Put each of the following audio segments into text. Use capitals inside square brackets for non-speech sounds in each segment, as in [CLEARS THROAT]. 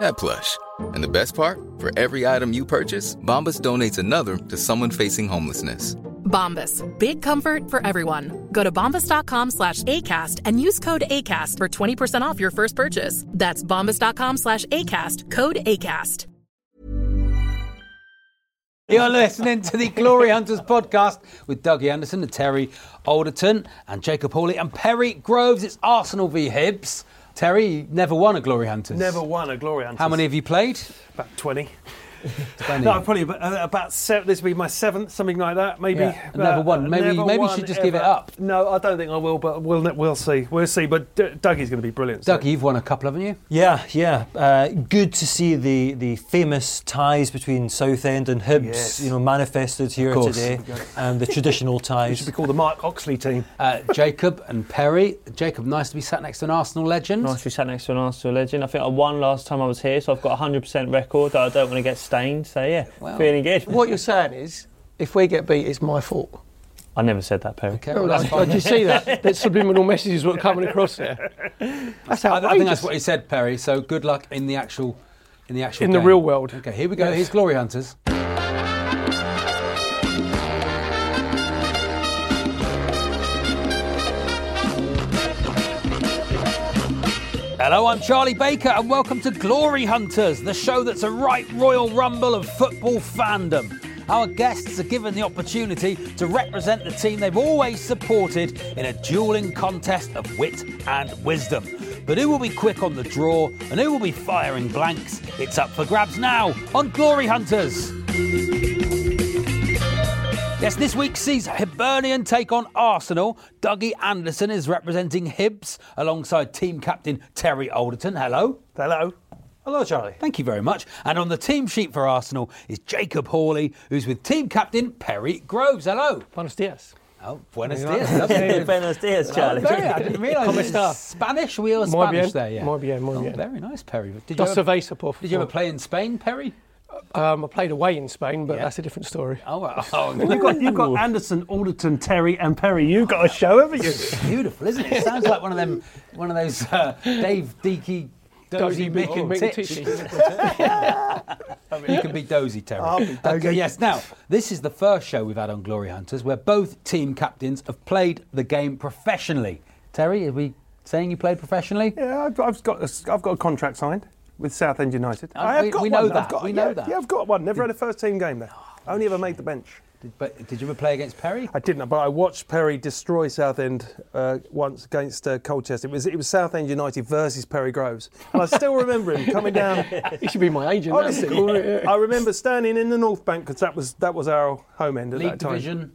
that plush. And the best part? For every item you purchase, Bombas donates another to someone facing homelessness. Bombas. Big comfort for everyone. Go to bombas.com slash ACAST and use code ACAST for 20% off your first purchase. That's bombas.com slash ACAST. Code ACAST. You're listening to the Glory Hunters podcast with Dougie Anderson and Terry Alderton and Jacob Hawley and Perry Groves. It's Arsenal v Hibs. Terry, you never won a Glory Hunters. Never won a Glory Hunters. How many have you played? About 20. [LAUGHS] 20. No, probably about, uh, about seven. This will be my seventh, something like that, maybe. Yeah, and never won. Maybe- never maybe you should just give it up. No, I don't think I will, but we'll we'll see. We'll see. But D- Dougie's going to be brilliant. so- Dougie, you've won a couple, haven't you? Yeah, yeah. Uh, good to see the, the famous ties between Southend and Hibs, Yes. you know, manifested here today, and the traditional [LAUGHS] It ties. should be called the Mark Oxley team. Uh, Jacob and Perry. Jacob, nice to be sat next to an Arsenal legend. Nice to be sat next to an Arsenal legend. I think I won last time I was here, so I've got a 100% record that I don't want to get stained. So yeah, Well- feeling good. [LAUGHS] What you're saying is, if we get beat, it's my fault. I never said that, Perry. Okay, Oh, well, that's like, fine. did you see that? [LAUGHS] The subliminal messages were coming across there. [LAUGHS] That's I, outrageous. I think that's what he said, Perry. So good luck in the actual, in the actual In the real world. Okay, here we go. Yes. Here's Glory Hunters. Hello, I'm Charlie Baker, and welcome to Glory Hunters, the show that's a right royal rumble of football fandom. Our guests are given the opportunity to represent the team they've always supported in a dueling contest of wit and wisdom. But who will be quick on the draw and who will be firing blanks? It's up for grabs now on Glory Hunters. Yes, this week sees Hibernian take on Arsenal. Dougie Anderson is representing Hibs alongside team captain Terry Alderton. Hello. Hello. Hello, Charlie. Thank you very much. And on the team sheet for Arsenal is Jacob Hawley, who's with team captain Perry Groves. Hello. Buenos dias. Oh, buenos dias. [LAUGHS] Buenos dias, Oh, Charlie. very, I didn't realise it? Spanish. We are Spanish bien. there, yeah. Muy bien, muy Oh, bien. very nice, Perry. Did you, ever, cerveza, por did you ever play in Spain, Perry? Um, I played away in Spain, but Yeah. that's a different story. Oh, well. [LAUGHS] oh You've got, you've got Anderson, Alderton, Terry, and Perry. You've got a show, haven't you? [LAUGHS] beautiful, isn't it? It sounds like one of them, one of those uh, Dave Deaky, Dozy, Dozy, Mickey, Mickey, Mickey, Titch. [LAUGHS] You can be Dozy, Terry. I'll be Okay, yes. Now, this is the first show we've had on Glory Hunters where both team captains have played the game professionally. Terry, are we saying you played professionally? Yeah, I've, I've got a, I've got a contract signed with Southend United. Oh, I have we- got we know one. that, I've got, we know yeah, that. Yeah, I've got one. Never had a first team game there. Only ever made the bench. Did, but did you ever play against Perry? I didn't, but I watched Perry destroy Southend uh, once against uh, Colchester. It was it was Southend United versus Perry Groves, and I still remember him coming down. [LAUGHS] He should be my agent. Honestly, I remember standing in the North Bank because that was that was our home end at League that time. division.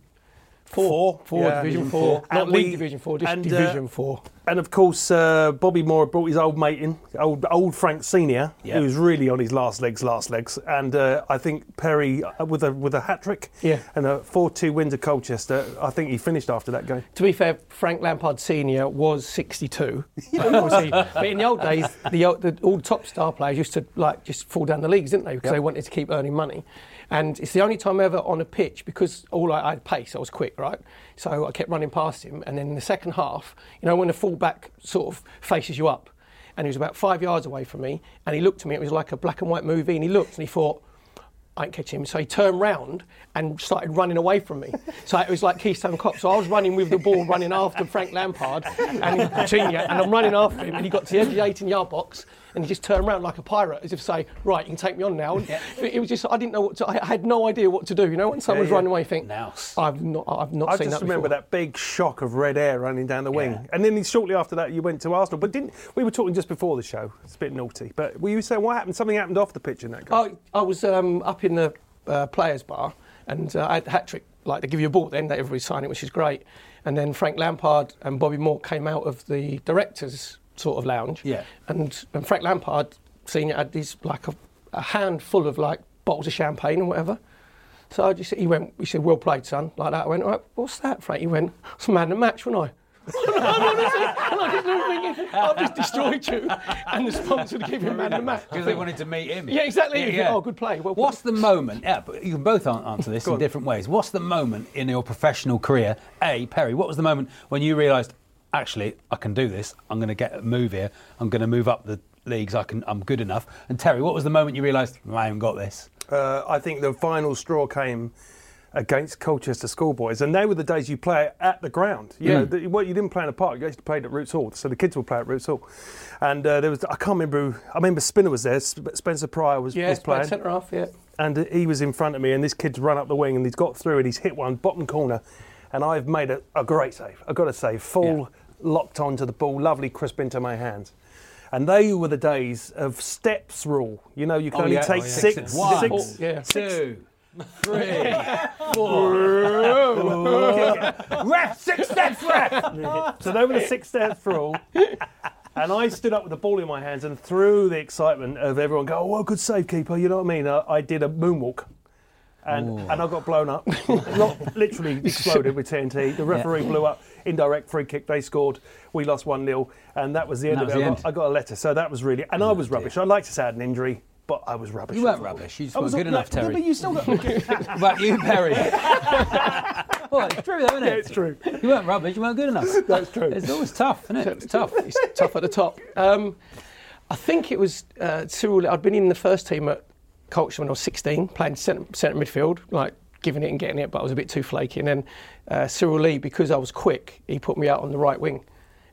Four, Four, Yeah. Division Four. Not And League we- Division Four, just and, uh, Division Four. And of course, uh, Bobby Moore brought his old mate in, old old Frank Senior, Yeah. who was really on his last legs, last legs. And uh, I think Perry uh, with a with a hat trick Yeah. and a four-two win to Colchester. I think he finished after that game. To be fair, Frank Lampard Senior was 62. [LAUGHS] but, in the old days, the, the all top star players used to like just fall down the leagues, didn't they? Because they wanted to keep earning money. And it's the only time ever on a pitch because all I, I had pace, I was quick, right? So I kept running past him. And then in the second half, you know, when the fullback sort of faces you up, and he was about five yards away from me, and he looked at me. It was like a black and white movie, and he looked and he thought. I ain't catch him. So he turned round and started running away from me. So it was like Keystone Cop. So I was running with the ball, running after Frank Lampard and Senior, and I'm running after him. And he got to the edge of the 18 yard box, and he just turned around like a pirate, as if to say, "Right, you can take me on now." And it, [LAUGHS] it was just I didn't know what to. I had no idea what to do. You know, when someone's yeah. running away, you think, Now. "I've not, I've not I seen just remember before." that big shock of red air running down the wing, Yeah. and then shortly after that you went to Arsenal. But didn't we were talking just before the show? It's a bit naughty, but were you saying what happened? Something happened off the pitch in that game. I, I was um, up in the uh, players' bar, and uh, I had hat trick. Like they give you a ball, then that everybody sign it, which is great. And then Frank Lampard and Bobby Moore came out of the directors' sort of lounge. Yeah. And, and Frank Lampard, senior, had these like a, a handful of like bottles of champagne and whatever. So I just he went. He said, "Well played, son." Like that. I went, "All right, what's that, Frank?" He went, "It's a man of the match, wasn't I?" [LAUGHS] and I just remember thinking, I've just destroyed you, [LAUGHS] and the sponsor to give him man of the match. Because they wanted to meet him. Yeah, exactly. You think, oh, good play. Well What's the moment? Yeah, but you can both answer this in different ways. What's the moment in your professional career? A, Perry, what was the moment when you realised, actually, I can do this. I'm going to get a move here. I'm going to move up the leagues. I can. I'm good enough. And Terry, what was the moment you realised I haven't got this? Uh, I think the final straw came against Colchester Schoolboys, and they were the days you play at the ground. You know, the, well, you didn't play in the park; you actually played at Roots Hall. So the kids would play at Roots Hall, and uh, there was I can't remember. Who, I remember Spinner was there. Spencer Prior was, Yeah, was playing, centre half. Yeah. and he was in front of me, and this kid's run up the wing, and he's got through, and he's hit one bottom corner, and I've made a, a great save. I've got to say, full locked onto the ball, lovely crisp into my hands. And they were the days of steps rule. You know, you can Oh, only yeah. take Oh, yeah. six, Six. One. six- Oh, yeah. Two, three, [LAUGHS] four. ref, six steps, ref. [LAUGHS] so they were the six steps rule. And I stood up with the ball in my hands, and through the excitement of everyone go, "Oh, well, good save, keeper." You know what I mean? I, I did a moonwalk, and and I got blown up, [LAUGHS] Not literally exploded with TNT. The referee blew up, indirect free kick. They scored. We lost one 0 and that was the end That of it. I, end. got, I got a letter, so that was really, and I was rubbish. I'd like to say I had an injury, but I was rubbish. You weren't rubbish. You just I weren't was good enough, no, Terry. but you still got. [LAUGHS] What about you, Perry? [LAUGHS] well, it's true, though, isn't it? Yeah, it's true. You weren't rubbish. You weren't good enough. [LAUGHS] That's true. It's always tough, isn't it? It's tough. It's tough at the top. Um, I think it was uh, Cyril. I'd been in the first team at Colchester when I was 16, playing centre, centre midfield, like giving it and getting it, but I was a bit too flaky. And then uh, Cyril Lea, because I was quick, he put me out on the right wing.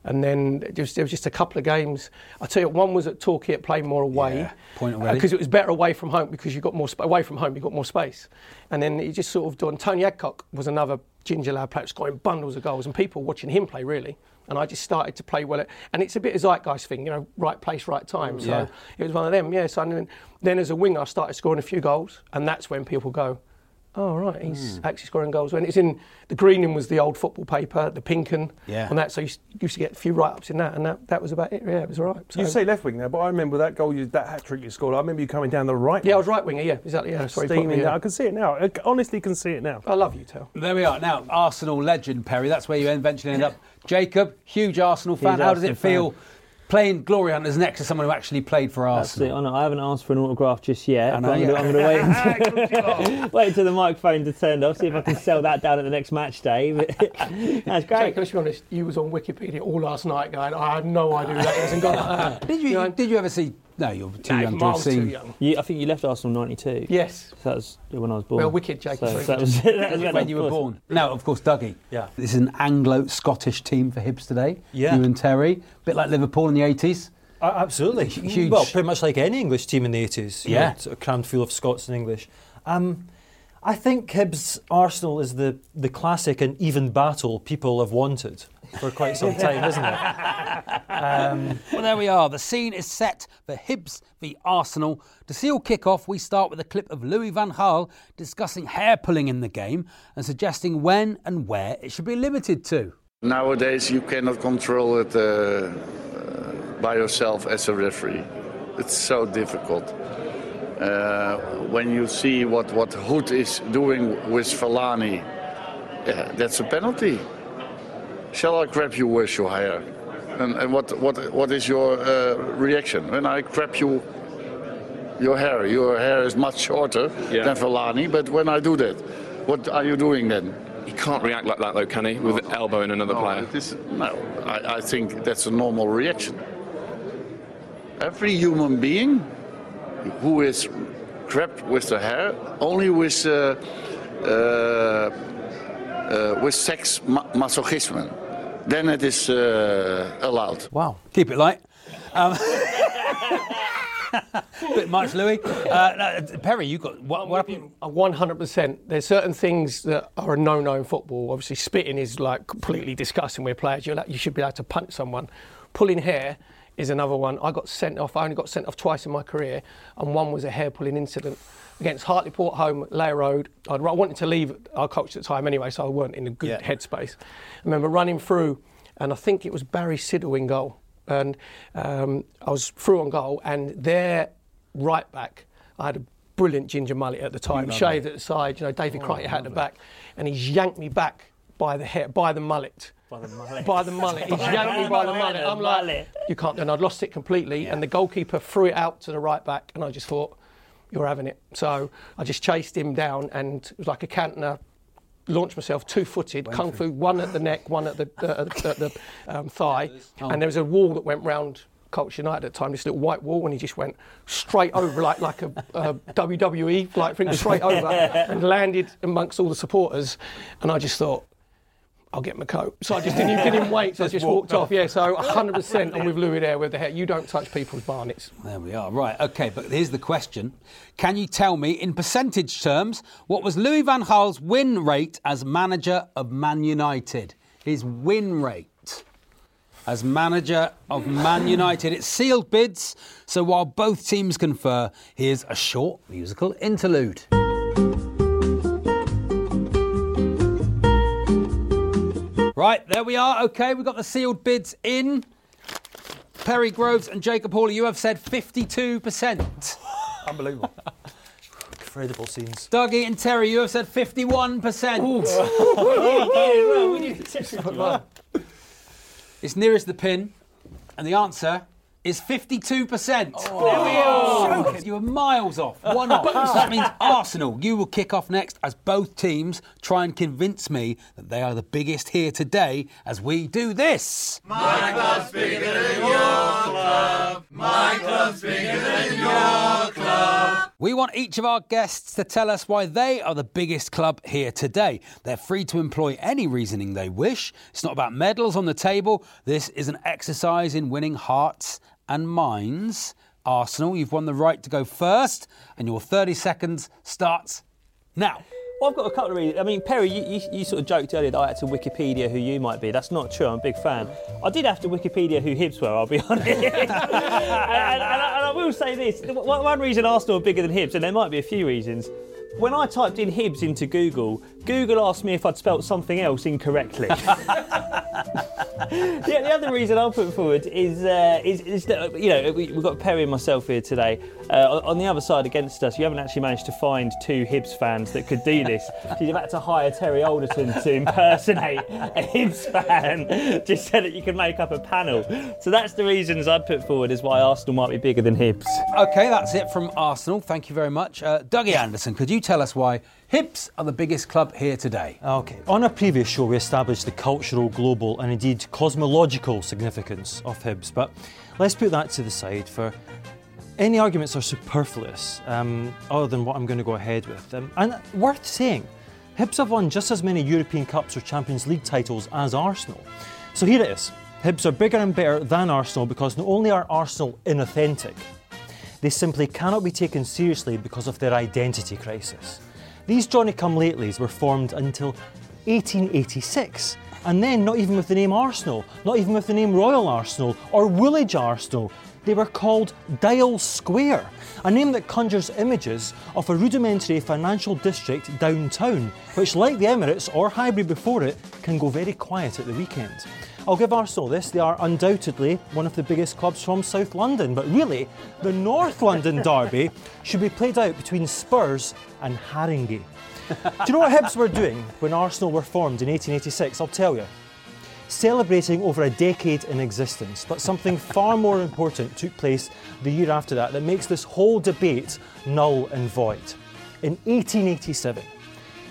And then there was, there was just a couple of games. I tell you, one was at Torquay, at playing more away, Yeah, point already. because it was better away from home because you got more sp- away from home, you got more space. And then he just sort of done. Tony Adcock was another ginger lad player, scoring bundles of goals, and people watching him play really. And I just started to play well. At, and it's a bit of zeitgeist thing, you know, right place, right time. So Yeah. it was one of them. Yeah. So then, then as a winger, I started scoring a few goals, and that's when people go, "Oh right, he's Hmm. actually scoring goals." When it's in the Green'un was the old football paper, the Pink'un, Yeah. and that. So you used, used to get a few write-ups in that, and that, that was about it. Yeah, it was all right. So, You say left wing now, but I remember that goal, you, that hat trick you scored. I remember you coming down the right. yeah, I was right winger. Yeah, exactly. Yeah, sorry, put me, steaming. yeah. I can see it now. I honestly can see it now. I love you, Tel. There we are. Now, Arsenal legend, Perry. That's where you eventually end up. Jacob, huge Arsenal fan. Huge How does it Arsenal feel playing Glory Hunters next to someone who actually played for That's it. Arsenal? I, know, I haven't asked for an autograph just yet. I know, I'm, yeah. going to wait [LAUGHS] until, [LAUGHS] wait until the microphones are turned off, see if I can sell that down at the next match day. But [LAUGHS] that's Jake, great. let's be honest, you was on Wikipedia all last night going, I had no idea that hasn't got that. Did you, know? did you ever see? No, you're too No, young to have miles too young. You, I think you left Arsenal '92. Yes. So that was when I was born. Well, wicked, Jake, So, so that was, [LAUGHS] that was when you were born. Now, of course, Dougie. Yeah. This is an Anglo-Scottish team for Hibs today. Yeah. You and Terry, a bit like Liverpool in the 80s. Uh, absolutely. Huge. Well, pretty much like any English team in the 80s. you Yeah. know, sort of crammed full of Scots and English. Um, I think Hibs Arsenal is the, the classic and even battle people have wanted for quite some [LAUGHS] time, isn't it? Um, Well, there we are. The scene is set for Hibs v Arsenal. To seal kick-off, we start with a clip of Louis van Gaal discussing hair pulling in the game and suggesting when and where it should be limited to. Nowadays, you cannot control it uh, uh, by yourself as a referee. It's so difficult. Uh, when you see what, what Huth is doing with Fellaini, yeah, that's a penalty. Shall I grab you with your hair? And, and what, what, what is your uh, reaction? When I grab you, your hair, your hair is much shorter than Fellaini, but when I do that, what are you doing then? He can't react like that though, can he? With an elbow in another No, player. is- no, I, I think that's a normal reaction. Every human being who is grabbed with the hair, only with uh, uh, uh, with sex ma- masochism, then it is uh, allowed. Wow. Keep it light. Um, [LAUGHS] Bit much, Louis. Uh, no, Perry, you got what? what happened? Uh, 100%. There's certain things that are a no-no in football. Obviously, spitting is like completely disgusting where players, you're like, you should be able to punch someone. Pulling hair is another one. I got sent off. I only got sent off twice in my career, and one was a hair pulling incident against Hartlepool at home, Layer Road. I'd, I wanted to leave our coach at the time anyway, so I weren't in a good Yeah. headspace. I remember running through, and I think it was Barry Siddall in goal. And um, I was through on goal, and their right back, I had a brilliant ginger mullet at the time, shaved at the side, you know, Davy Crockett hat at the back, and he's yanked me back by the hair, by the mullet. By the mullet. By the mullet. [LAUGHS] He's yanked me by the mullet. I'm like, Mullet. you can't. And I'd lost it completely. And the goalkeeper threw it out to the right back, and I just thought, you're having it. So I just chased him down, and it was like a Cantona. Launched myself two-footed, kung fu, one at the neck, one at the, uh, the um, [LAUGHS] thigh, and there was a wall that went round Colts United at the time, this little white wall, and he just went straight over like like a, a [LAUGHS] WWE like thing, straight over, [LAUGHS] and landed amongst all the supporters, and I just thought. I'll get my coat. So I just didn't, didn't even wait. So I just walked off. Yeah, so 100% [LAUGHS] I'm with Louis there with the hair. You don't touch people's barnets. There we are. Right. Okay. But here's the question: Can you tell me, in percentage terms, what was Louis van Gaal's win rate as manager of Man United? His win rate as manager of Man United. It's sealed bids. So while both teams confer, here's a short musical interlude. Right, there we are. Okay, we've got the sealed bids in. Perry Groves and Jacob Hawley, you have said 52%. Unbelievable. [LAUGHS] Incredible scenes. Dougie and Terry, you have said 51%. [LAUGHS] it's nearest the pin, and the answer is 52%. there we are. You were miles off, one off. [LAUGHS] that means [LAUGHS] Arsenal, you will kick off next as both teams try and convince me that they are the biggest here today as we do this. My club's bigger than your club. My club's bigger than your club. We want each of our guests to tell us why they are the biggest club here today. They're free to employ any reasoning they wish. It's not about medals on the table. This is an exercise in winning hearts and minds. Arsenal, you've won the right to go first, and your 30 seconds starts now. Well, I've got a couple of reasons. I mean, Perry, you, you, you sort of joked earlier that I had to Wikipedia who you might be. That's not true. I'm a big fan. I did have to Wikipedia who Hibs were, I'll be [LAUGHS] honest. and, and, and, I, and I will say this one, one reason Arsenal are bigger than Hibs, and there might be a few reasons. When I typed in Hibs into Google, Google asked me if I'd spelt something else incorrectly. [LAUGHS] [LAUGHS] the, the other reason I'll put forward is, uh, is, is that, you know, we, we've got Perry and myself here today. Uh, on, on the other side against us, you haven't actually managed to find two Hibs fans that could do this. So [LAUGHS] you've had to hire Terry Alderton to impersonate a Hibs fan just so that you can make up a panel. So that's the reasons I'd put forward is why Arsenal might be bigger than Hibs. Okay, that's it from Arsenal. Thank you very much. Uh, Dougie Anderson, could you tell us why Hibs are the biggest club here today? Okay. On a previous show, we established the cultural, global, and indeed cosmological significance of Hibs, but let's put that to the side for any arguments are superfluous, um, other than what I'm going to go ahead with. Um, and worth saying, Hibs have won just as many European Cups or Champions League titles as Arsenal. So here it is. Hibs are bigger and better than Arsenal because not only are Arsenal inauthentic, they simply cannot be taken seriously because of their identity crisis. These Johnny come latelys were formed until 1886, and then not even with the name Arsenal, not even with the name Royal Arsenal or Woolwich Arsenal. They were called Dial Square, a name that conjures images of a rudimentary financial district downtown, which, like the Emirates or Highbury before it, can go very quiet at the weekend. I'll give Arsenal this, they are undoubtedly one of the biggest clubs from South London, but really, the North London derby should be played out between Spurs and Haringey. Do you know what Hibs were doing when Arsenal were formed in 1886? I'll tell you. Celebrating over a decade in existence, but something far more important took place the year after that that makes this whole debate null and void. In 1887,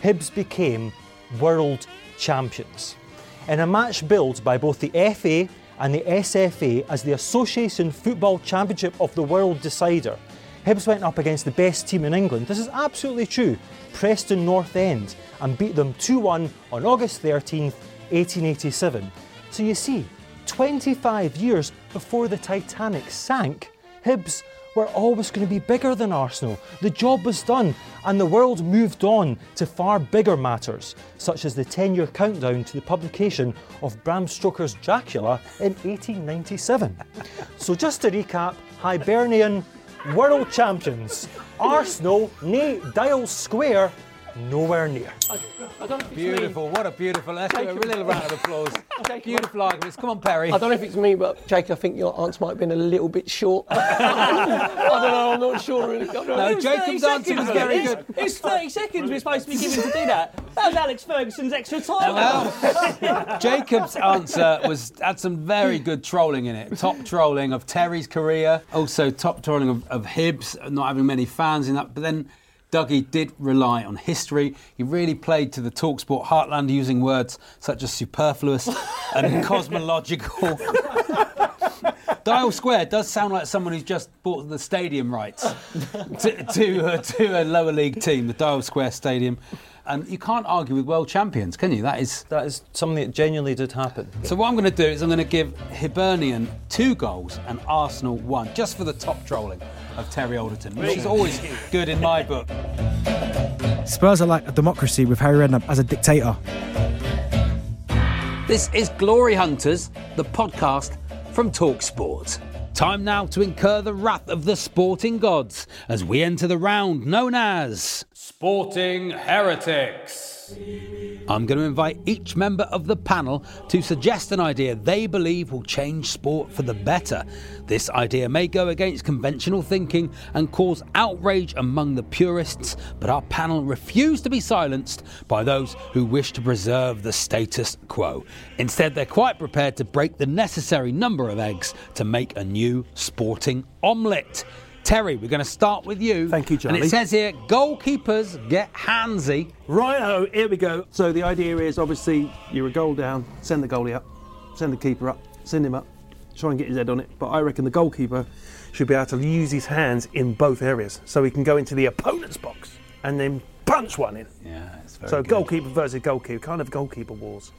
Hibs became world champions in a match billed by both the FA and the SFA as the Association Football Championship of the World Decider. Hibs went up against the best team in England. This is absolutely true. Preston North End and beat them 2 1 on August 13th, 1887. So you see, 25 years before the Titanic sank, Hibs were always going to be bigger than Arsenal. The job was done, and the world moved on to far bigger matters, such as the 10 year countdown to the publication of Bram Stoker's Dracula in 1897. so, just to recap Hibernian world champions, Arsenal, nay, Dial Square, nowhere near. I don't know if Beautiful. What a beautiful. Let's give a little round of applause. [LAUGHS] Beautiful arguments. Come on, Perry. I don't know if it's me, but Jake, I think your answer might have been a little bit short. [LAUGHS] I don't know. I'm not sure really. I don't know. No, Jacob's answer was very it's, good. It's 30 seconds we're supposed to be given to do that. That was Alex Ferguson's extra time. Well, [LAUGHS] Jacob's answer was had some very good trolling in it. Top trolling of Terry's career, also top trolling of, of Hibs, not having many fans in that. But then Dougie did rely on history. He really played to the Talksport heartland using words such as superfluous [LAUGHS] and cosmological. Dial Square does sound like someone who's just bought the stadium rights to, to, uh, to a lower league team, the Dial Square Stadium. And you can't argue with world champions, can you? That is That is something that genuinely did happen. so what I'm going to do is I'm going to give Hibernian two goals and Arsenal one, just for the top trolling of Terry Alderton, which is always good in my book. Spurs are like a democracy with Harry Redknapp as a dictator. This is Glory Hunters, the podcast from Talksport. Time now to incur the wrath of the sporting gods as we enter the round known as Sporting Heretics. I'm going to invite each member of the panel to suggest an idea they believe will change sport for the better. This idea may go against conventional thinking and cause outrage among the purists, but our panel refuse to be silenced by those who wish to preserve the status quo. Instead, they're quite prepared to break the necessary number of eggs to make a new sporting omelette. Terry, we're going to start with you. Thank you, Charlie. And it says here goalkeepers get handsy. Righto, here we go. So the idea is obviously you're a goal down, send the goalie up, send the keeper up, send him up, try and get his head on it. But I reckon the goalkeeper should be able to use his hands in both areas, so he can go into the opponent's box and then punch one in. Yeah, it's very So good. goalkeeper versus goalkeeper, kind of goalkeeper wars.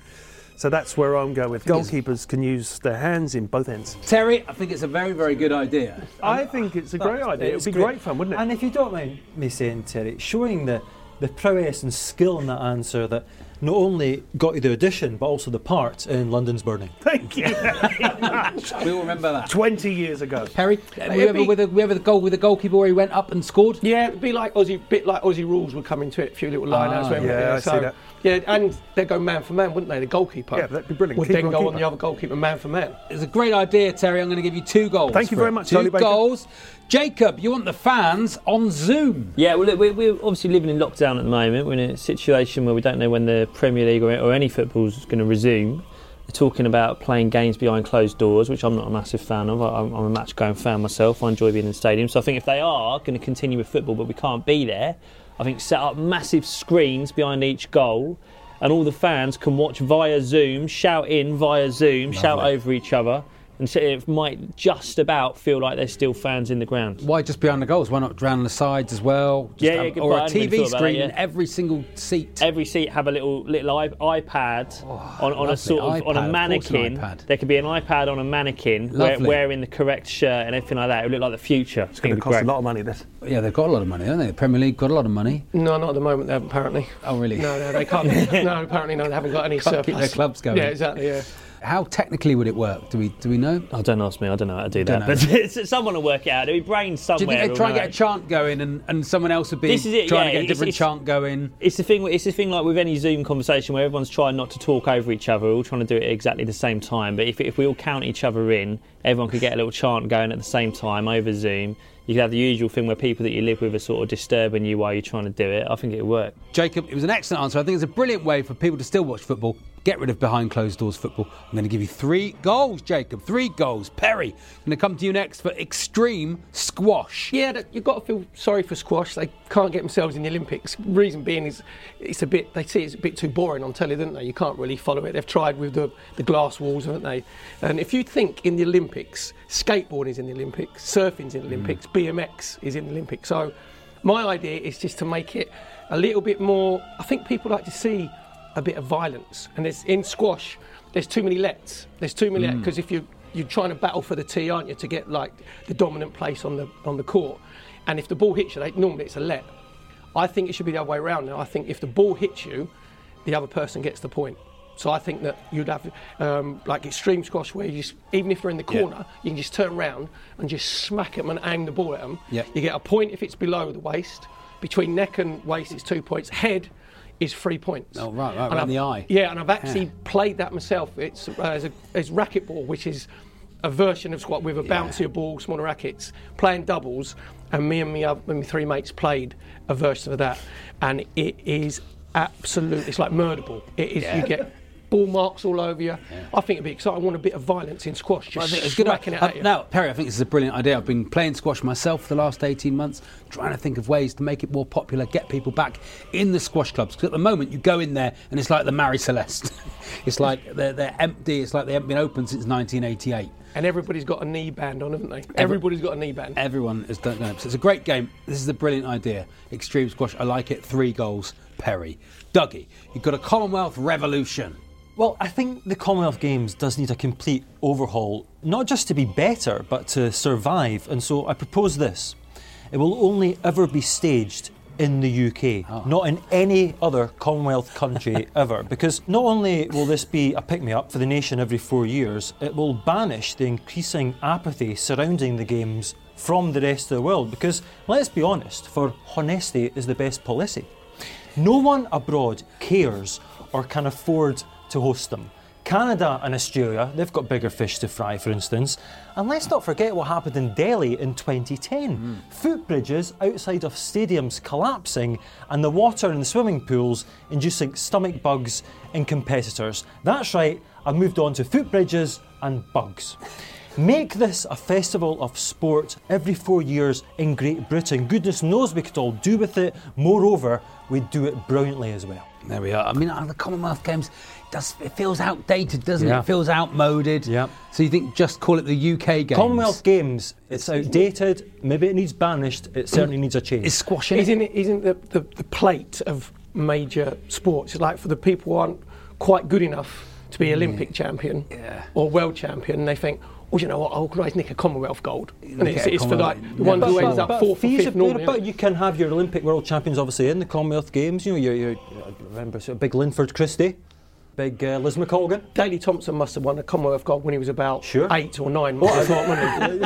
So that's where I'm going with. Goalkeepers can use their hands in both ends. Terry, I think it's a very, very good idea. I think it's a great idea. It would be great fun, wouldn't it? And if you don't mind me saying, Terry, showing the, the prowess and skill in that answer that not only got you the audition, but also the part in London's Burning. Thank you very [LAUGHS] much. We'll remember that. 20 years ago. Perry, were you ever be- with a, were you ever the goal with a goalkeeper where he went up and scored? Yeah, it'd be like Aussie, bit like Aussie rules would come into it. A few little line outs. Ah, wouldn't yeah, I so, see that. Yeah, and they'd go man for man, wouldn't they? The goalkeeper. Yeah, that'd be brilliant. Would Keeper then on go on keeper. the other goalkeeper man for man. It's a great idea, Terry. I'm going to give you two goals. Thank you very much, Two Charlie Baker. goals. Jacob, you want the fans on Zoom? Yeah, well, look, we're, we're obviously living in lockdown at the moment. We're in a situation where we don't know when the Premier League or, or any football is going to resume. They're talking about playing games behind closed doors, which I'm not a massive fan of. I, I'm I'm a match going fan myself. I enjoy being in the stadium. So I think if they are going to continue with football, but we can't be there, I think set up massive screens behind each goal. And all the fans can watch via Zoom, shout in via Zoom, shout over each other, and so it might just about feel like there's still fans in the ground. Why just behind the goals? Why not round the sides as well? Just Yeah, yeah, have- good or point. a I hadn't really TV screen that, in yeah. every single seat. every seat have a little little i- iPad oh, on, on a sort of on iPad, of a course an mannequin. iPad. There could be an iPad on a mannequin wear, Lovely. wearing the correct shirt and everything like that. It would look like the future. It's going to cost a lot of money, this. Yeah, they've got a lot of money, haven't they? The Premier League got a lot of money. No, not at the moment. They haven't, apparently. Oh, really? No, no, they can't. [LAUGHS] no, apparently, no, they haven't got any Can't surplus. keep their clubs going. Yeah, exactly. Yeah. How technically would it work? Do we do we know? Oh, don't ask me. I don't know how to do that. But [LAUGHS] someone will work it out. There'll be brains Do you somewhere. think they try and get a chant going, and, and someone else would be This is it, trying yeah, to get a different it's- chant going? It's the thing. It's the thing. Like with any Zoom conversation, where everyone's trying not to talk over each other, we're all trying to do it at exactly the same time. But if, if we all count each other in, everyone could get a little chant going at the same time over Zoom. You could have the usual thing where people that you live with are sort of disturbing you while you're trying to do it. I think it would work. Jacob, it was an excellent answer. I think it's a brilliant way for people to still watch football. Get rid of behind closed doors football. I'm going to give you three goals, Jacob. Three goals. Perry, I'm going to come to you next for extreme squash. Yeah, you've got to feel sorry for squash. They can't get themselves in the Olympics. Reason being is it's a bit. They see it's a bit too boring on telly, don't they? You can't really follow it. They've tried with the, the glass walls, haven't they? And if you think in the Olympics, skateboarding is in the Olympics, surfing's in the mm. Olympics, BMX is in the Olympics. So my idea is just to make it a little bit more. I think people like to see a bit of violence, and it's in squash. There's too many lets. There's too many because if you you're trying to battle for the tee, aren't you, to get like the dominant place on the on the court. And if the ball hits you, they, normally it's a let. I think it should be the other way around now. I think if the ball hits you, the other person gets the point. So I think that you'd have um, like extreme squash where you just, even if you're in the Yeah. corner, you can just turn around and just smack them and aim the ball at them. Yeah. You get a point if it's below the waist. Between neck and waist, it's two points. Head is three points. Oh, right, right, around I've- the eye. Yeah, and I've actually Yeah. played that myself. It's uh, as a as racquetball, which is a version of squat with a bouncier ball, smaller rackets, playing doubles. And me and me, other- my three mates played a version of that, and it is absolute. It's like murder ball. It is. Yeah. You get ball marks all over you. I think it'd be exciting. I want a bit of violence in squash, just think it's good. smacking it Uh, at you. Now, Perry, I think this is a brilliant idea. I've been playing squash myself for the last 18 months, trying to think of ways to make it more popular, get people back in the squash clubs. Because at the moment, you go in there and it's like the Marie Celeste. [LAUGHS] it's like they're, they're empty. It's like they haven't been open since 1988. And everybody's got a knee band on, haven't they? Everybody's got a knee band. Everyone has done it. So it's a great game. This is a brilliant idea. Extreme squash. I like it. Three goals. Perry. Dougie, you've got a Commonwealth revolution. Well, I think the Commonwealth Games does need a complete overhaul, not just to be better, but to survive. And so I propose this it will only ever be staged in the UK, ah. not in any other Commonwealth country [LAUGHS] ever. Because not only will this be a pick me up for the nation every four years, it will banish the increasing apathy surrounding the Games from the rest of the world. Because let's be honest, for honesty is the best policy. No one abroad cares or can afford to host them. Canada and Australia, they've got bigger fish to fry, for instance. And let's not forget what happened in Delhi in 2010. Hmm. Footbridges outside of stadiums collapsing and the water in the swimming pools inducing stomach bugs in competitors. That's right, I've moved on to footbridges and bugs. Make this a festival of sport every four years in Great Britain. Goodness knows we could all do with it. Moreover, we'd do it brilliantly as well. There we are. I mean, the Commonwealth Games does it feels outdated, doesn't Yeah. it? It feels outmoded. Yeah. So you think just call it the UK Games? Commonwealth Games, it's outdated. Maybe it needs banished. It certainly needs a change. It's squash in it? Isn't it? Isn't the, the, the plate of major sports like for the people who aren't quite good enough to be mm. Olympic champion or world champion? They think, oh, you know what? I'll organise Nick a Commonwealth gold, and it's, it's for like Commonwealth. the one But- who ends up fourth or fifth normally. But you can have your Olympic world champions obviously in the Commonwealth Games. You know, you you uh, remember sort of big Linford Christie, big uh, Liz McColgan. Daley Thompson must have won a Commonwealth gold when he was about Sure. eight or nine. What I thought, wasn't?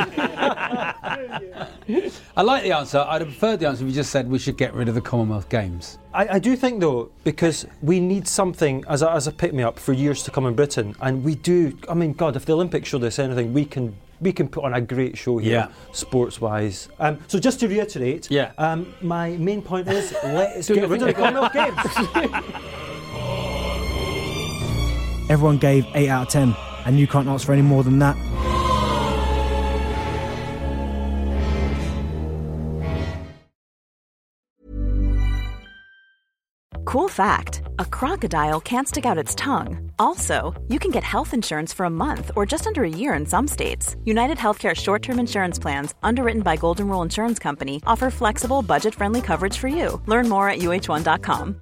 [LAUGHS] I like the answer. I'd have preferred the answer if you just said we should get rid of the Commonwealth Games. I, I do think though, because we need something as a, as a pick me up for years to come in Britain, and we do. I mean, God, if the Olympics showed us anything, we can we can put on a great show here, Yeah. sports wise. Um, so just to reiterate, Yeah. um, my main point is [LAUGHS] let's get rid of the. Commonwealth Games. [LAUGHS] Everyone gave 8 out of 10, and you can't ask for any more than that. Cool fact a crocodile can't stick out its tongue. Also, you can get health insurance for a month or just under a year in some states. United Healthcare short term insurance plans, underwritten by Golden Rule Insurance Company, offer flexible, budget friendly coverage for you. Learn more at uh1.com.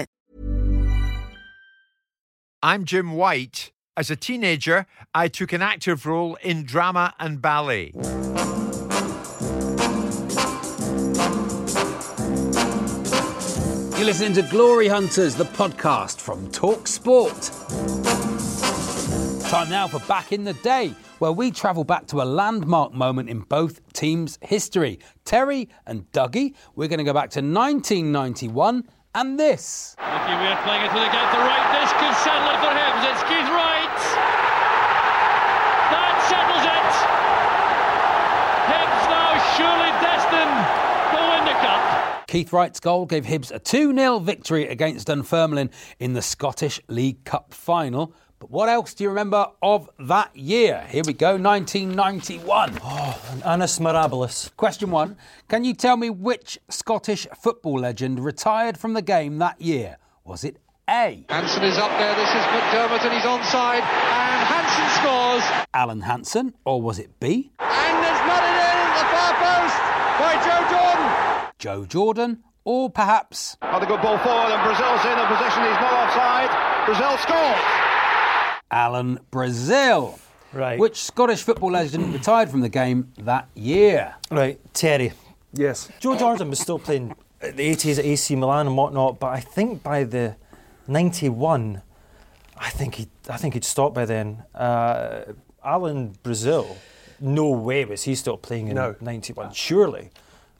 I'm Jim White. As a teenager, I took an active role in drama and ballet. You're listening to Glory Hunters, the podcast from Talk Sport. Time now for Back in the Day, where we travel back to a landmark moment in both teams' history. Terry and Dougie, we're going to go back to 1991 and this. Mickey Weir playing it with the gap. The right dish could settle it for Hibs. It's Keith Wright. That settles it. Hibs now surely destined to win the cup. Keith Wright's goal gave Hibs a 2 0 victory against Dunfermline in the Scottish League Cup final. But what else do you remember of that year? Here we go, 1991. Oh, Annus Mirabilis. Question one Can you tell me which Scottish football legend retired from the game that year? Was it A? Hansen is up there. This is McDermott and he's onside. And Hansen scores. Alan Hansen? Or was it B? And there's nothing in at the far post by Joe Jordan. Joe Jordan? Or perhaps. Had a good ball forward and Brazil's in a position he's not offside. Brazil scores. Alan Brazil. Right. Which Scottish football legend retired from the game that year? Right, Terry. Yes. Joe Jordan was still playing at the 80s at AC Milan and whatnot, but I think by the 91, I think he, I think he'd stopped by then. Uh, Alan Brazil, no way was he still playing in No. 91. Surely,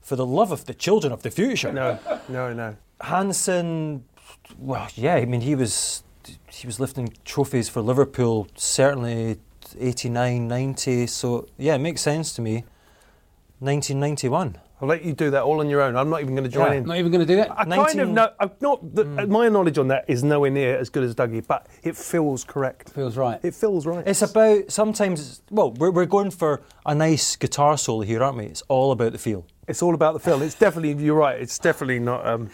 for the love of the children of the future. No, no, no. Hansen, well, yeah, I mean he was he was lifting trophies for Liverpool certainly 89, 90. So yeah, it makes sense to me. 1991. I'll let you do that all on your own. I'm not even going to join Yeah. in. Not even going to do that? I kind of know. I'm not. The, My knowledge on that is nowhere near as good as Dougie, but it feels correct. Feels right. It feels right. It's about sometimes. Well, we're, we're going for a nice guitar solo here, aren't we? It's all about the feel. It's all about the feel. It's definitely. You're right. It's definitely not um,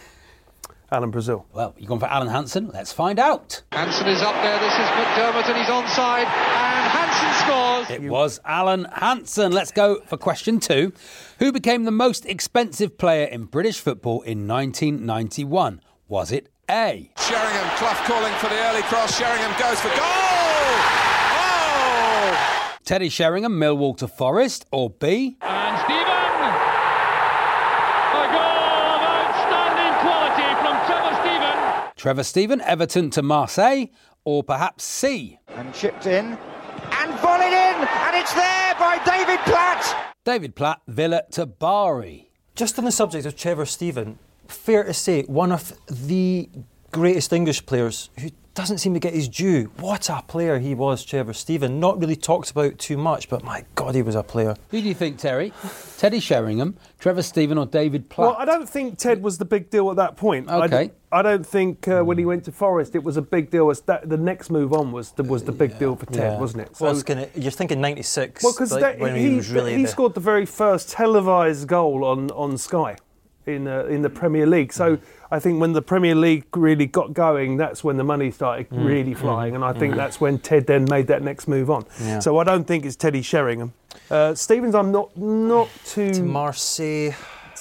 Alan Brazil. Well, you're going for Alan Hansen? Let's find out. Hansen is up there. This is McDermott and he's onside. And Hansen scores. It was Alan Hansen. Let's go for question two. Who became the most expensive player in British football in 1991? Was it A? Sheringham, Clough calling for the early cross. Sheringham goes for goal! Oh! Teddy Sheringham, Millwall to Forest, or B? And Steven. A goal of outstanding quality from Trevor Steven. Trevor Steven, Everton to Marseille, or perhaps C? And chipped in. And volleyed in. And it's there by David Platt. David Platt, Villa to Bari. Just on the subject of Trevor Steven, fair to say, one of the greatest English players who doesn't seem to get his due. What a player he was, Trevor Steven. Not really talked about too much, but my God, he was a player. Who do you think, Terry? Teddy Sheringham, Trevor Steven, or David Platt? Well, I don't think Ted was the big deal at that point. I Okay. d- I, don't think uh, when he went to Forest it was a big deal. It's that the next move on was the, was the big deal for Ted, Yeah. wasn't it? Well, it's gonna, you're thinking 96, Well, because like, he, he, was really he the- scored the very first televised goal on, on Sky in uh, in the Premier League. So I think when the Premier League really got going, that's when the money started Mm, really flying, and I think that's when Ted then made that next move on. Yeah. So I don't think it's Teddy Sheringham. Uh, Stevens, I'm not not too. to Marseille.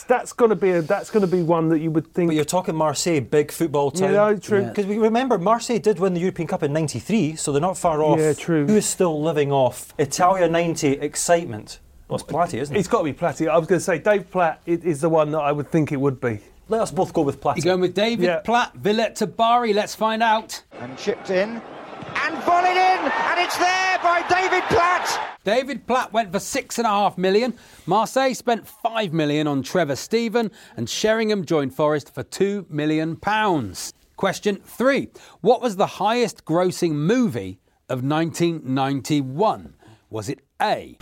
That's going to be a, that's going to be one that you would think. But you're talking Marseille, big football town. Yeah, true. Because we remember Marseille did win the European Cup in '93, so they're not far off. Yeah, true. Who is still living off Italia '90 excitement? Well, it's Platty, isn't it? It's got to be Platty. I was going to say Dave Platt i- is the one that I would think it would be. Let us both go with Platty. You're going with David Yeah. Platt, Villa to Bari. Let's find out. And chipped in. And volleyed in. And it's there by David Platt. David Platt went for six and a half million. Marseille spent five million on Trevor Steven, and Sheringham joined Forest for two million pounds. Question three: What was the highest grossing movie of 1991? Was it A?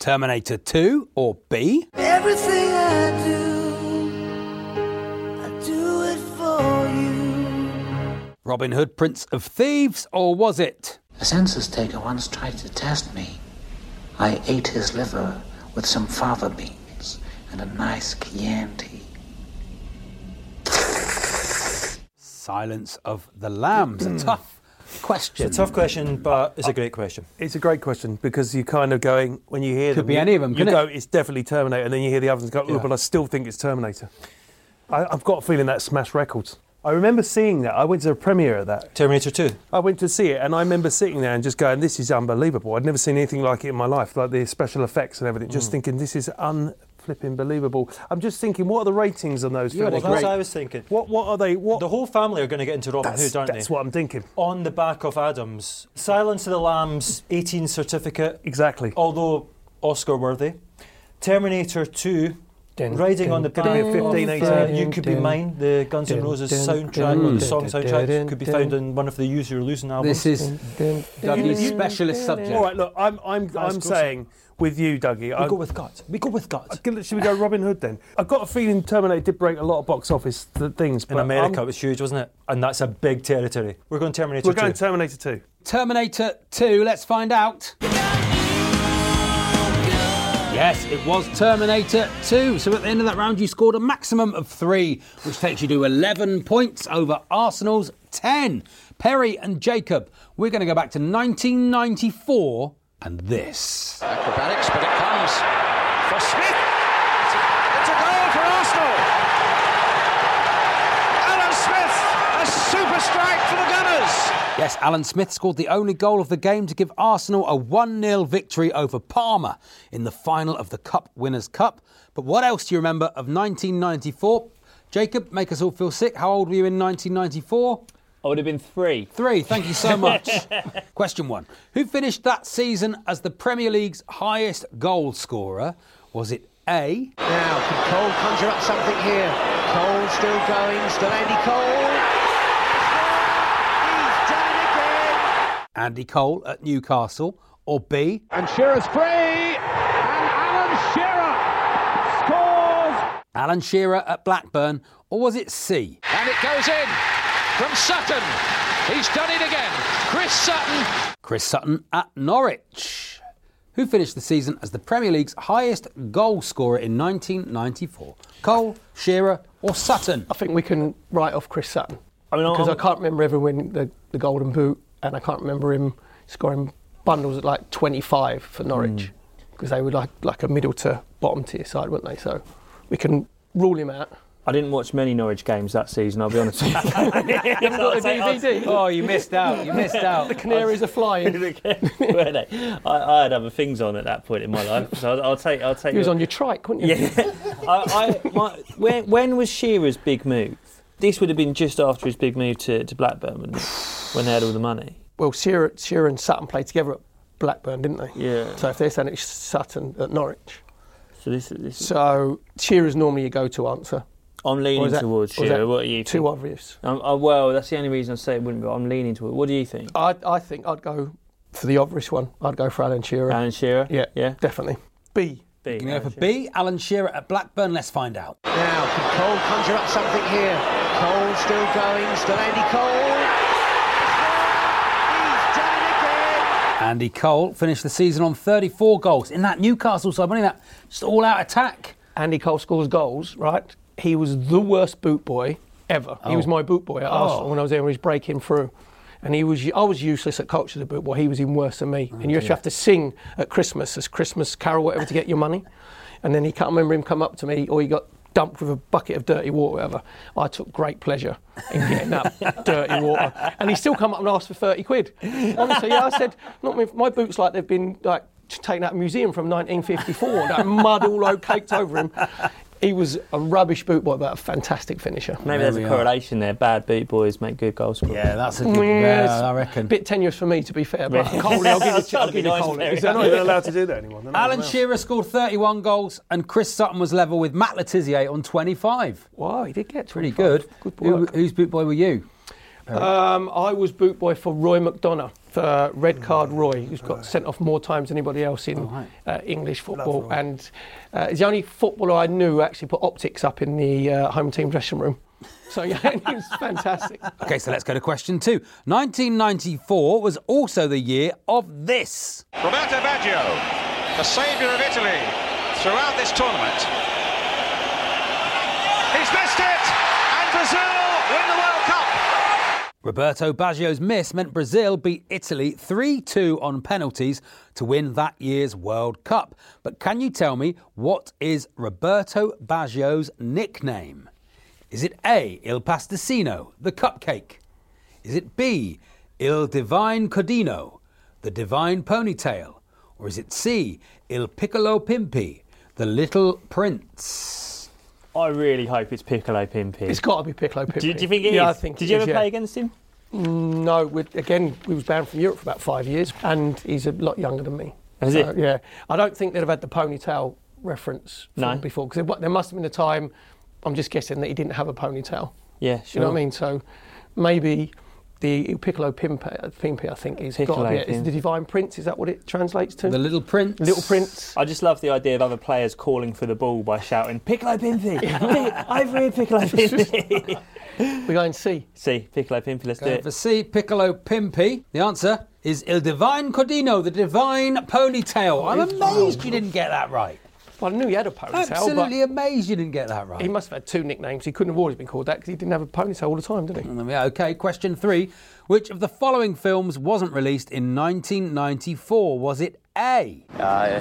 Terminator 2 or B? Everything I do, I do it for you. Robin Hood, Prince of Thieves, or was it? A census taker once tried to test me. I ate his liver with some fava beans and a nice Chianti. Silence of the Lambs. A [CLEARS THROAT] tough question. It's a tough question, but it's a great question. It's a great question because you're kind of going when you hear Could them, be you- any of 'em, You couldn't go, it? it's definitely Terminator, and then you hear the others go, oh, Yeah. but I still think it's Terminator. I, I've got a feeling that Smash records. I remember seeing that. I went to a premiere of that. Terminator 2. I went to see it, and I remember sitting there and just going, "This is unbelievable." I'd never seen anything like it in my life, like the special effects and everything. Just Mm. thinking, "This is unflipping believable." I'm just thinking, what are the ratings on those Yeah, films? that's what I was thinking. What What are they? What The whole family are going to get into Robin That's- Hood, aren't that's they? That's what I'm thinking. On the back of Adams. Silence of the Lambs, 18 certificate. Exactly. Although Oscar worthy. Terminator 2. Dun, riding on the dun, back dun, of dun, uh, You Could Be dun, Mine, the Guns N' dun, Roses dun, soundtrack, dun, or the song dun, soundtrack, dun, could be dun. found on one of the Use Your Illusion albums. This is Dougie's specialist subject. All right, look, I'm I'm I'm saying with you, Dougie. We I, go with gut. We go with gut. Should we go Robin Hood then? I've got a feeling Terminator did break a lot of box office th- things. In but America, I'm- it was huge, wasn't it? And that's a big territory. We're going Terminator we're 2. going Terminator 2. Terminator 2, let's find out. Yes, it was Terminator 2. So at the end of that round, you scored a maximum of three, which takes you to 11 points over Arsenal's 10. Perry and Jacob, we're going to go back to 1994 and this. Acrobatics, but it comes for Smith. It's a, it's a goal for Arsenal. Alan Smith, a super strike for the Gunners. Yes, Alan Smith scored the only goal of the game to give Arsenal a 1 0 victory over Parma in the final of the Cup Winners' Cup. But what else do you remember of 1994? Jacob, make us all feel sick. How old were you in 1994? I would have been three. Three, thank you so much. [LAUGHS] Question one Who finished that season as the Premier League's highest goal scorer? Was it A? Now, can Cole conjure up something here? Cole still going, still Andy Cole. Andy Cole at Newcastle? Or B? And Shearer's free, and Alan Shearer scores. Alan Shearer at Blackburn? Or was it C? And it goes in from Sutton. He's done it again. Chris Sutton. Chris Sutton at Norwich. Who finished the season as the Premier League's highest goal scorer in 1994? Cole, Shearer, or Sutton? I think we can write off Chris Sutton. I mean, because I I'm- can't remember ever winning the, the Golden Boot, and I can't remember him scoring bundles at like 25 for Norwich, mm. because they were like like a middle to bottom tier side, weren't they? So we can rule him out. I didn't watch many Norwich games that season, I'll be honest with you. [LAUGHS] You haven't got the DVD. Oh, you missed out. You missed [LAUGHS] out. The Canaries are flying. [LAUGHS] Were they? I, I had other things on at that point in my life, so I'll, I'll take. I'll take. He was your- on your trike, wasn't you? Yeah. I, I, my, when, when was Shearer's big move? This would have been just after his big move to, to Blackburn when, when they had all the money. Well, Shearer, Shearer and Sutton played together at Blackburn, didn't they? Yeah. So if they're saying it's Sutton at Norwich. So this, is- this is, So Shearer's normally your go-to answer. I'm leaning that- towards or Shearer. What are you? Too think? obvious. Um, uh, well, that's the only reason I say it wouldn't be. I'm leaning towards. It. What do you think? I, I think I'd go for the obvious one. I'd go for Alan Shearer. Alan Shearer. Yeah, Yeah. definitely. B. B. You can go for B, Alan Shearer at Blackburn. Let's find out. Now, can Cole conjure up something here? Cole still going, still Andy Cole. He's done it again. Andy Cole finished the season on 34 goals in that Newcastle side. Wasn't that just all out attack? Andy Cole scores goals, right? He was the worst boot boy ever. He Oh. was my boot boy at Oh. Arsenal when I was there when he was breaking through. And he was, I was useless at coach as a boot boy. He was even worse than me. and you oh, used to dear. have to sing at Christmas, as Christmas carol, whatever, to get your money. And then he can't remember him come up to me, or he got dumped with a bucket of dirty water, whatever. I took great pleasure in getting that [LAUGHS] dirty water. And he still come up and asked for 30 quid. Honestly, yeah, I said, not my, my boots like they've been like taken out of a museum from 1954. that mud all over, caked over him. He was a rubbish boot boy, but a fantastic finisher. Maybe there's a correlation there. Bad boot boys make good goal scorers. Yeah, that's a good. Mm, yeah, Yeah, I reckon. Bit tenuous for me, to be fair. But Yeah. Coley, I'll give you, was [LAUGHS] trying I'll give you nice, Coley. Perry. They're not even allowed to do that anymore. They're Alan. Shearer scored 31 goals, and Chris Sutton was level with Matt Le Tissier on 25. Wow, he did get Pretty 25. good. Good Who, work. whose boot boy were you? Um, I was boot boy for Roy McDonough, for Red Card Roy, who's got sent off more times than anybody else in right. uh, English football. And uh, he's the only footballer I knew who actually put optics up in the uh, home team dressing room. [LAUGHS] So, yeah, [LAUGHS] he was fantastic. Okay, so let's go to question two. 1994 was also the year of this. Roberto Baggio, the saviour of Italy throughout this tournament. He's missed it, and Brazil win the World Cup. Roberto Baggio's miss meant Brazil beat Italy 3 2 on penalties to win that year's World Cup. But can you tell me what is Roberto Baggio's nickname? Is it A, Il Pasticino, the cupcake? Is it B, Il Divine Codino, the divine ponytail? Or is it C, Il Piccolo Pimpi, the little prince? I really hope it's Piccolo Pimpy. It's got to be Piccolo Pippi. Do, you- do you think it yeah, is? I think Did you is, ever yeah. play against him? Mm, No, again, we was banned from Europe for about five years, and he's a lot younger than me. Is So, it? Yeah, I don't think they'd have had the ponytail reference No. before because there, there must have been a time. I'm just guessing that he didn't have a ponytail. Yeah, You know what. I mean? So maybe the Piccolo Pimpi, uh, Pimpi I think, is got to be it. Is the Divine Prince? Is that what it translates to? The little prince. Little Prince. I just love the idea of other players calling for the ball by shouting, Piccolo Pimpy! [LAUGHS] Over here, Piccolo Pimpy! [LAUGHS] We're going C. C, Piccolo Pimpy, let's do it. for C, Piccolo Pimpi. The answer is Il Divine Codino, the divine ponytail. I'm amazed you didn't get that right. Well, I knew he had a ponytail. Absolutely amazed you didn't get that right. he must have had two nicknames. He couldn't have always been called that because he didn't have a ponytail all the time, did he? Mm, Yeah, okay, question three. Which of the following films wasn't released in 1994? Was it A? Uh,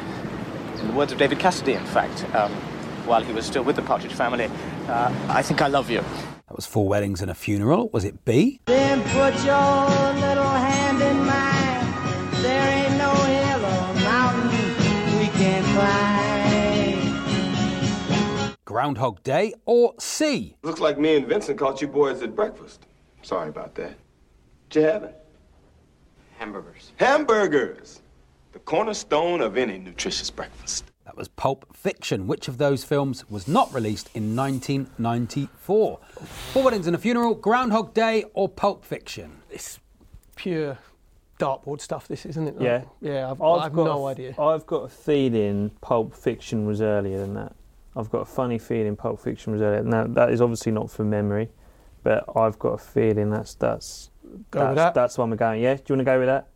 in the words of David Cassidy, in fact, um, while he was still with the Partridge family, uh, I think I love you. That was Four Weddings and a Funeral. Was it B? Groundhog Day or C? Looks like me and Vincent caught you boys at breakfast. Sorry about that. What you having? Hamburgers. Hamburgers! The cornerstone of any nutritious breakfast. That was Pulp Fiction. Which of those films was not released in 1994? Four Weddings and a Funeral, Groundhog Day or Pulp Fiction? It's pure dartboard stuff, this, isn't it? Like, Yeah. Yeah, I've, I've I've got no a f- idea. I've got a feeling Pulp Fiction was earlier than that. I've got a funny feeling Pulp Fiction was earlier. Now that is obviously not from memory, but I've got a feeling that's that's Go that's, with that. that's the one we're going. Yeah, do you want to go with that?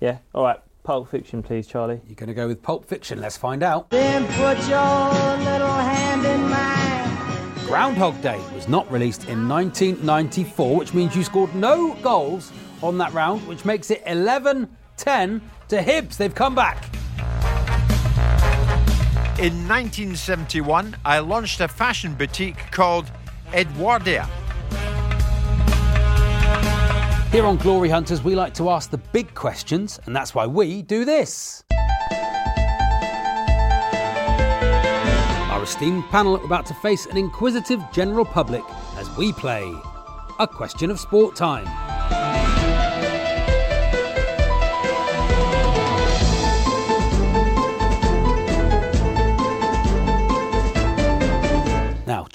Yeah. All right. Pulp Fiction, please, Charlie. You're going to go with Pulp Fiction. Let's find out. Then put your little hand in mine. Groundhog Day was not released in 1994, which means you scored no goals on that round, which makes it 11 10 to Hibs. They've come back. In 1971, I launched a fashion boutique called Edwardia. Here on Glory Hunters, we like to ask the big questions, and that's why we do this. Our esteemed panel are about to face an inquisitive general public as we play a question of sport time.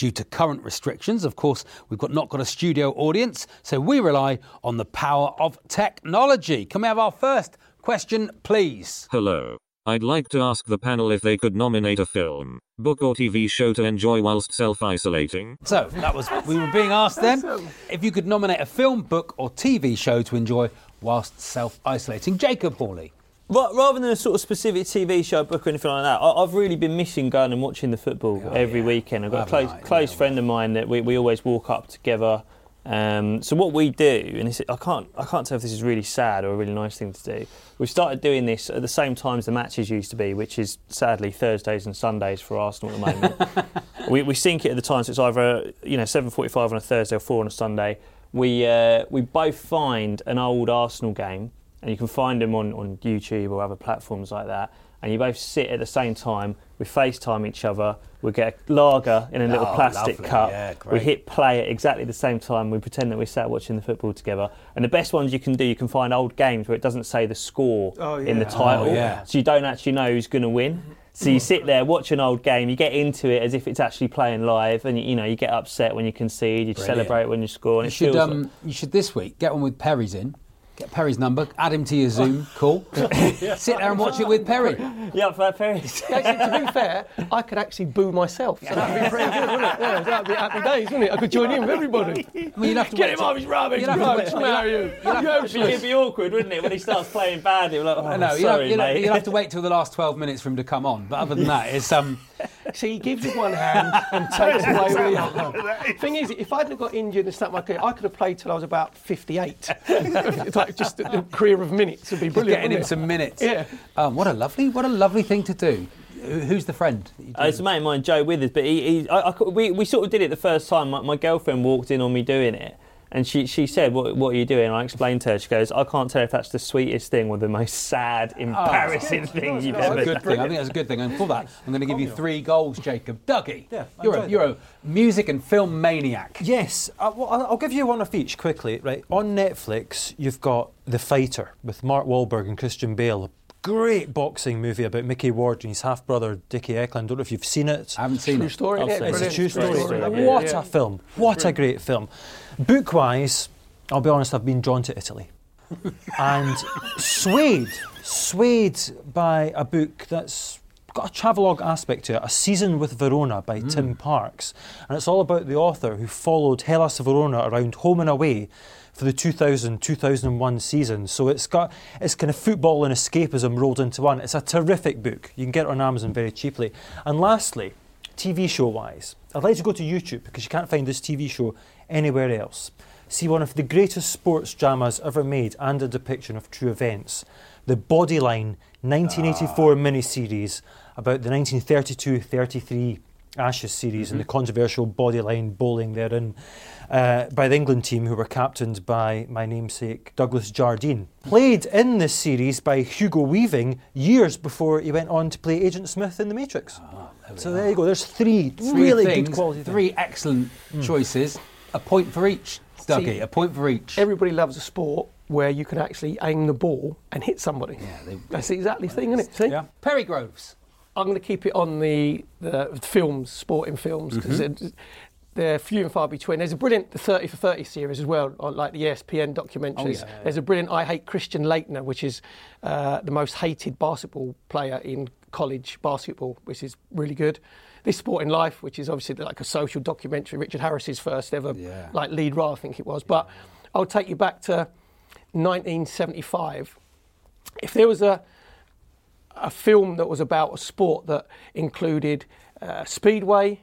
Due to current restrictions, of course, we've got not got a studio audience, so we rely on the power of technology. Can we have our first question, please? Hello. I'd like to ask the panel if they could nominate a film, book, or TV show to enjoy whilst self isolating. So that was we were being asked then if you could nominate a film, book, or TV show to enjoy whilst self-isolating. Jacob Hawley. Ra- Rather than a sort of specific TV show, book, or anything like that, I- I've really been missing going and watching the football every weekend. I've got a close, close friend of mine that we, we always walk up together. Um, so what we do, and I can't I can't tell if this is really sad or a really nice thing to do. We've started doing this at the same times the matches used to be, which is sadly Thursdays and Sundays for Arsenal at the moment. [LAUGHS] we, we sync it at the time, so it's either you know 7:45 on a Thursday or four on a Sunday. We uh, we both find an old Arsenal game, and you can find them on, on YouTube or other platforms like that. And you both sit at the same time. We FaceTime each other. We get a lager in a little Oh, plastic lovely. cup. Yeah, we hit play at exactly the same time. We pretend that we're sat watching the football together. And the best ones you can do, you can find old games where it doesn't say the score Oh, in the title, Oh, yeah. so you don't actually know who's going to win. So you sit there, watch an old game, you get into it as if it's actually playing live, and you, you know you get upset when you concede, you Brilliant. celebrate when you score, and You it should feels um, you should this week get one with Perry's in. Get Perry's number, add him to your Zoom [LAUGHS] call. [LAUGHS] Sit there and watch it with Perry. yeah, for Perry. [LAUGHS] Actually, to be fair, I could actually boo myself. So that'd be pretty good, wouldn't it? Yeah, that'd be happy days, wouldn't it? I could join in with everybody. Mean, you'd have to Get wait him till- off his rubbish, you'd have to wait- rubbish, you'd now you. you'd have- It'd be, it'd be awkward, wouldn't it, when he starts playing badly? We're like, oh, I know, you'll have, sorry, you'll, have, mate. you'll have to wait till the last 12 minutes for him to come on. But other than that, it's um, [LAUGHS] See, he gives with one hand and takes [LAUGHS] away with the other. Thing is, if I hadn't got injured and snapped my career, I could have played till I was about 58. it's [LAUGHS] like just a, a career of minutes would be brilliant. getting him some minutes. Yeah. Um, what a lovely, what a lovely thing to do. Who's the friend? that Uh, it's a mate of mine, Joe Withers, but he, he I, I, we, we sort of did it the first time. My, my girlfriend walked in on me doing it, and she, she said, what, what are you doing? I explained to her, she goes, I can't tell if that's the sweetest thing or the most sad, embarrassing thing you've That's ever a good thing. I think that's a good thing. And for that, I'm going to give you three goals, Jacob. Dougie, Yeah, you're a, you're a music and film maniac. Yes, uh, well, I'll I'll give you one of each quickly. Right on Netflix, you've got The Fighter with Mark Wahlberg and Christian Bale. A great boxing movie about Micky Ward and his half brother Dicky Eklund. Don't know if you've seen it. I haven't seen True story, yeah, It's a true True story. story. What Yeah. a film! What a great film. Book wise, I'll be honest, I've been drawn to Italy. [LAUGHS] and swayed, swayed by a book that's got a travelogue aspect to it, A Season with Verona by hmm. Tim Parks. And it's all about the author who followed Hellas Verona around home and away for the 2000-2001 season. So it's got it's kind of football and escapism rolled into one. It's a terrific book. You can get it on Amazon very cheaply. And lastly, TV show wise, I'd like to go to YouTube because you can't find this TV show anywhere else. See one of the greatest sports dramas ever made and a depiction of true events. The Bodyline 1984 miniseries about the 1932 33 Ashes series and the controversial Bodyline bowling therein uh, by the England team who were captained by my namesake Douglas Jardine. Played in this series by Hugo Weaving years before he went on to play Agent Smith in The Matrix. so there you go, there's three, Three really things, good quality Three excellent Hmm. choices. A point for each, Dougie. See, a point for each. Everybody loves a sport where you can actually aim the ball and hit somebody. Yeah, That's the exactly thing, isn't it? See? Yeah. Perry Groves. I'm going to keep it on the, the films, sporting films, because Mhm. they're, they're few and far between. There's a brilliant the 30 for 30 series as well, on like the ESPN documentaries. Oh, yeah. There's a brilliant I Hate Christian Laettner, which is uh, the most hated basketball player in college basketball, which is really good. This Sporting Life, which is obviously like a social documentary, Richard Harris's first ever like lead role, I think it was. But I'll take you back to 1975. If there was a a film that was about a sport that included uh, speedway,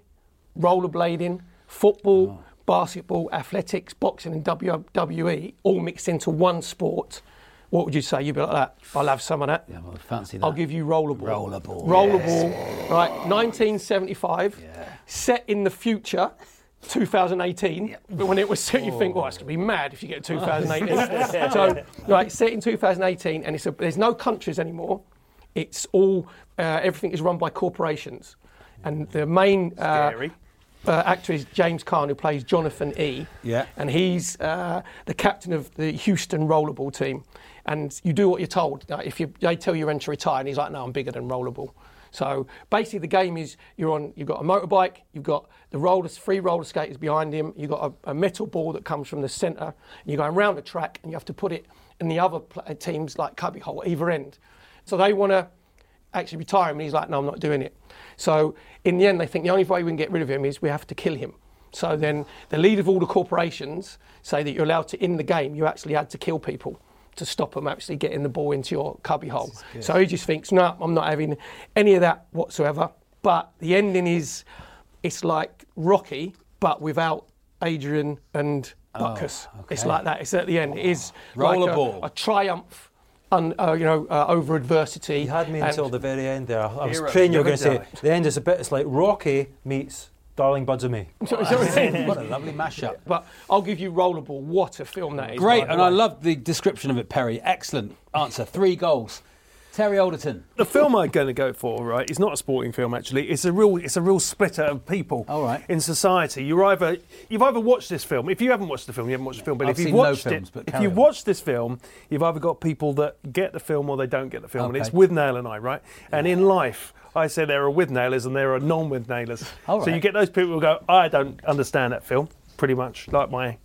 rollerblading, football, basketball, athletics, boxing, and WWE all mixed into one sport. What would you say? You'd be like that. I'll have some of that. Yeah, well, fancy that. I'll give you rollerball. Rollerball, Rollerball. yes. Right, 1975. Yeah. Set in the future. 2018, but when it was set, you think, well, it's going to be mad if you get 2018. [LAUGHS] so, right, set in 2018, and it's a, there's no countries anymore. It's all, uh, everything is run by corporations. And the main uh, uh, actor is James Caan, who plays Jonathan E. Yeah. And he's uh, the captain of the Houston rollerball team. And you do what you're told. If you, they tell you when to retire, and he's like, no, I'm bigger than rollerball. So basically, the game is you're on. You've got a motorbike. You've got the roller, three roller skaters behind him. You've got a, a metal ball that comes from the centre. And you're going around the track, and you have to put it in the other pl- uh, team's like cubby hole at either end. So they want to actually retire him, and he's like, no, I'm not doing it. So in the end, they think the only way we can get rid of him is we have to kill him. So then the leader of all the corporations say that you're allowed to, in the game, you actually had to kill people to stop them actually getting the ball into your cubbyhole. So he just thinks, no, I'm not having any of that whatsoever. But the ending is, it's like Rocky, but without Adrian and Butkus. It's okay. like that. It's at the end. It is like a, Rollerball. a triumph, un, uh, you know, uh, over adversity. You had me until the very end there. I was Hero. praying you were going to Never say the end is a bit. It's like Rocky meets Darling Buds of May. [LAUGHS] So- so it's in. what a lovely mashup. But I'll give you Rollerball. What a film that is. Great, by the and I love the description of it, Perry. Excellent answer. Three goals. Terry Alderton. The film I'm going to go for, right, is not a sporting film. Actually, it's a real, it's a real splitter of people All right. in society. You're either you've either watched this film. If you haven't watched the film, you haven't watched the film. But I've if you've seen no watched films, it, but if you've on. watched this film, you've either got people that get the film or they don't get the film, and it's Withnail and I, right? And in life. I say there are with nailers and there are non with nailers. All So you get those people who go, I don't understand that film, pretty much like my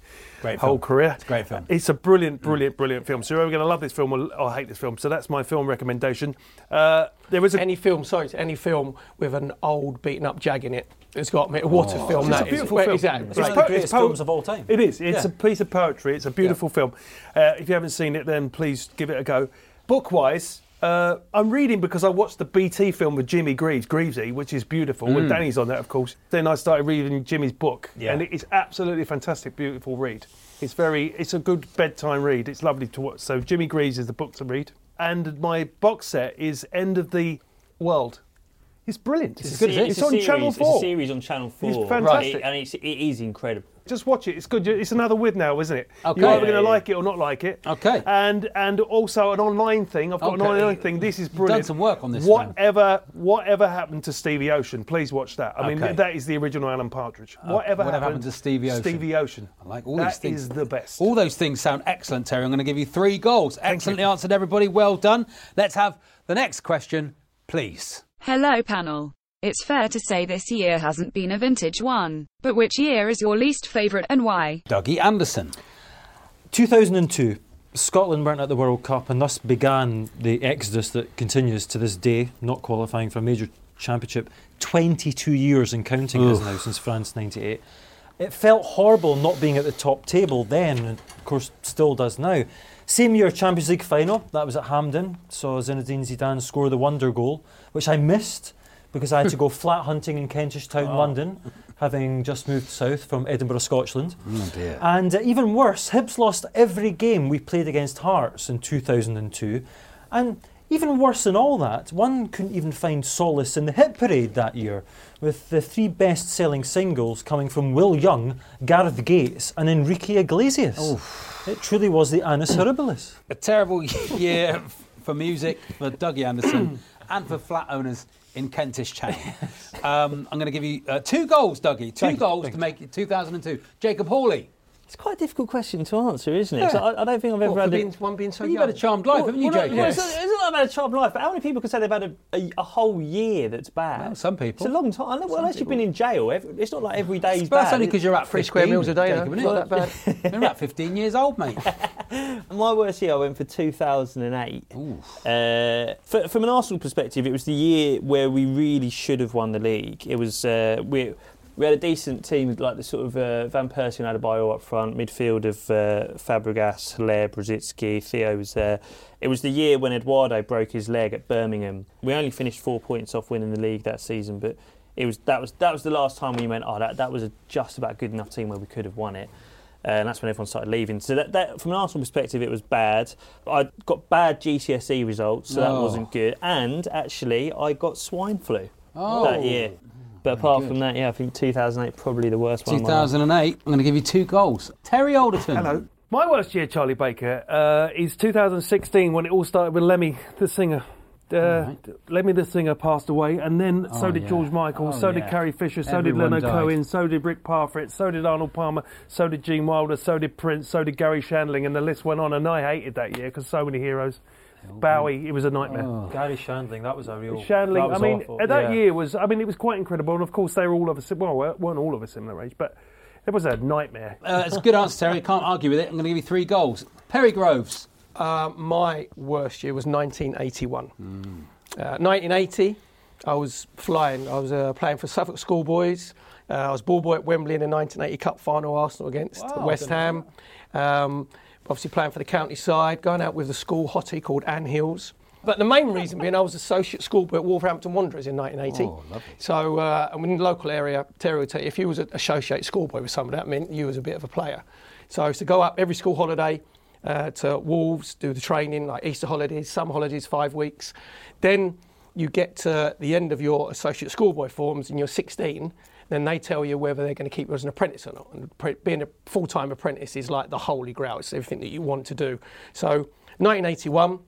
Great whole film. career. It's a great film. It's a brilliant, brilliant, brilliant film. So you're either going to love this film or, or hate this film. So that's my film recommendation. Uh, there is a any film. Sorry, to any film with an old beaten up jag in it. It's got me. What a film It's that a is. beautiful Where film. is that? It's Right. po- greatest it's po- films of all time. It is. It's Yeah. a piece of poetry. It's a beautiful film. Uh, if you haven't seen it, then please give it a go. Book-wise, uh, I'm reading because I watched the BT film with Jimmy Greaves, Greavesy, which is beautiful. With Mm. Danny's on that, of course. Then I started reading Jimmy's book, Yeah. and it is absolutely fantastic, beautiful read. It's very, it's a good bedtime read. It's lovely to watch. So Jimmy Greaves is the book to read, and my box set is End of the World. It's brilliant. It's, It's, a, good. se- It's, a on series, Channel It's Four. a series on Channel Four. It's fantastic. and it's, it is incredible. Just watch it. It's good. It's another with now, isn't it? Okay. You're either going to like it or not like it. Okay. And and also an online thing. I've got Okay. an online thing. This is You've brilliant. done some work on this, man. Whatever whatever happened to Stevie Ocean? Please watch that. I mean, Okay. that is the original Alan Partridge. Uh, whatever, whatever happened to Stevie Ocean? Stevie Ocean. I like all That these things. is the best. All those things sound excellent, Terry. I'm going to give you three goals. Excellently answered, everybody. Well done. Let's have the next question, please. Hello, panel. It's fair to say this year hasn't been a vintage one, but which year is your least favourite and why? Dougie Anderson. 2002, Scotland weren't at the World Cup, and thus began the exodus that continues to this day, not qualifying for a major championship. 22 years and counting it is Oof. now since France 98. It felt horrible not being at the top table then, and of course still does now. Same year, Champions League final, that was at Hampden, saw Zinedine Zidane score the wonder goal, which I missed because I had to go [LAUGHS] flat hunting in Kentish Town, Oh. London, having just moved south from Edinburgh, Scotland. Oh, dear. And uh, even worse, Hibs lost every game we played against Hearts in 2002. And even worse than all that, one couldn't even find solace in the hit parade that year, with the three best selling singles coming from Will Young, Gareth Gates, and Enrique Iglesias. It truly was the Annus Horribilis. A terrible [LAUGHS] year for music for Dougie Anderson and for flat owners in Kentish Town. [LAUGHS] Um, I'm going to give you uh, two goals, Dougie. Two Thank goals thank to make it 2002. Jacob Hawley. It's quite a difficult question to answer, isn't it? Yeah. I, I don't think I've ever What, had being, one being so You've young? had a charmed life, haven't you, Well, no, Jacob? well, it's, not, it's not about a charmed life, but how many people can say they've had a, a, a whole year that's bad? Well, some people. It's a long time. Know, well, unless you've been in jail, ev- it's not like every day's That's bad. That's only because you're at Three square meals a day, Jacob, though. isn't Not it? that bad. You're at 15 years old, mate. [LAUGHS] My worst year, I went for 2008. Uh, for, from an Arsenal perspective, it was the year where we really should have won the league. It was uh, we we had a decent team, like the sort of uh, Van Persie and Adebayor up front, midfield of uh, Fabregas, Hilaire, Brzezinski, Theo was there. It was the year when Eduardo broke his leg at Birmingham. We only finished four points off winning the league that season, but it was that was that was the last time we went. Oh, that that was a just about good enough team where we could have won it. Uh, and that's when everyone started leaving. So that, that, from an Arsenal perspective, it was bad. I got bad GCSE results, so that Oh. wasn't good. And actually, I got swine flu Oh. that year. But apart from that, yeah, I think 2008 probably the worst one. of my life. 2008. I'm going to give you two goals. Terry Alderton. Hello. My worst year, Charlie Baker, uh, is 2016 when it all started with Lemmy, the singer. Uh, Lemmy the singer passed away, and then so Oh, did yeah. George Michael, Oh, so yeah. did Carrie Fisher, so Everyone did Leonard died. Cohen, so did Rick Parfitt, so did Arnold Palmer, so did Gene Wilder, so did Prince, so did Garry Shandling, and the list went on. And I hated that year because so many heroes. Bowie, it was a nightmare. Garry Shandling, that was a real. Shandling. I mean, awful. that Yeah. year was. I mean, it was quite incredible, and of course they were all of a well, weren't all of a similar age, but it was a nightmare. Uh, it's a good answer, Terry. Can't argue with it. I'm going to give you three goals. Perry Groves. Uh, my worst year was 1981. Hmm. Uh, 1980, I was flying. I was uh, playing for Suffolk Schoolboys. Uh, I was ball boy at Wembley in the 1980 Cup final, Arsenal against Wow, West Ham. Um, obviously playing for the county side, going out with the school hottie called Ann Hills. But the main reason being I was associate schoolboy at Wolverhampton Wanderers in 1980. Oh, lovely. So, uh, and in the local area, Terry would tell you, if you was an associate schoolboy with someone, that meant you was a bit of a player. So I used to go up every school holiday uh, to Wolves, do the training, like Easter holidays, summer holidays, five weeks. Then you get to the end of your associate schoolboy forms and you're 16, then they tell you whether they're going to keep you as an apprentice or not. And being a full-time apprentice is like the holy grail. It's everything that you want to do. So 1981,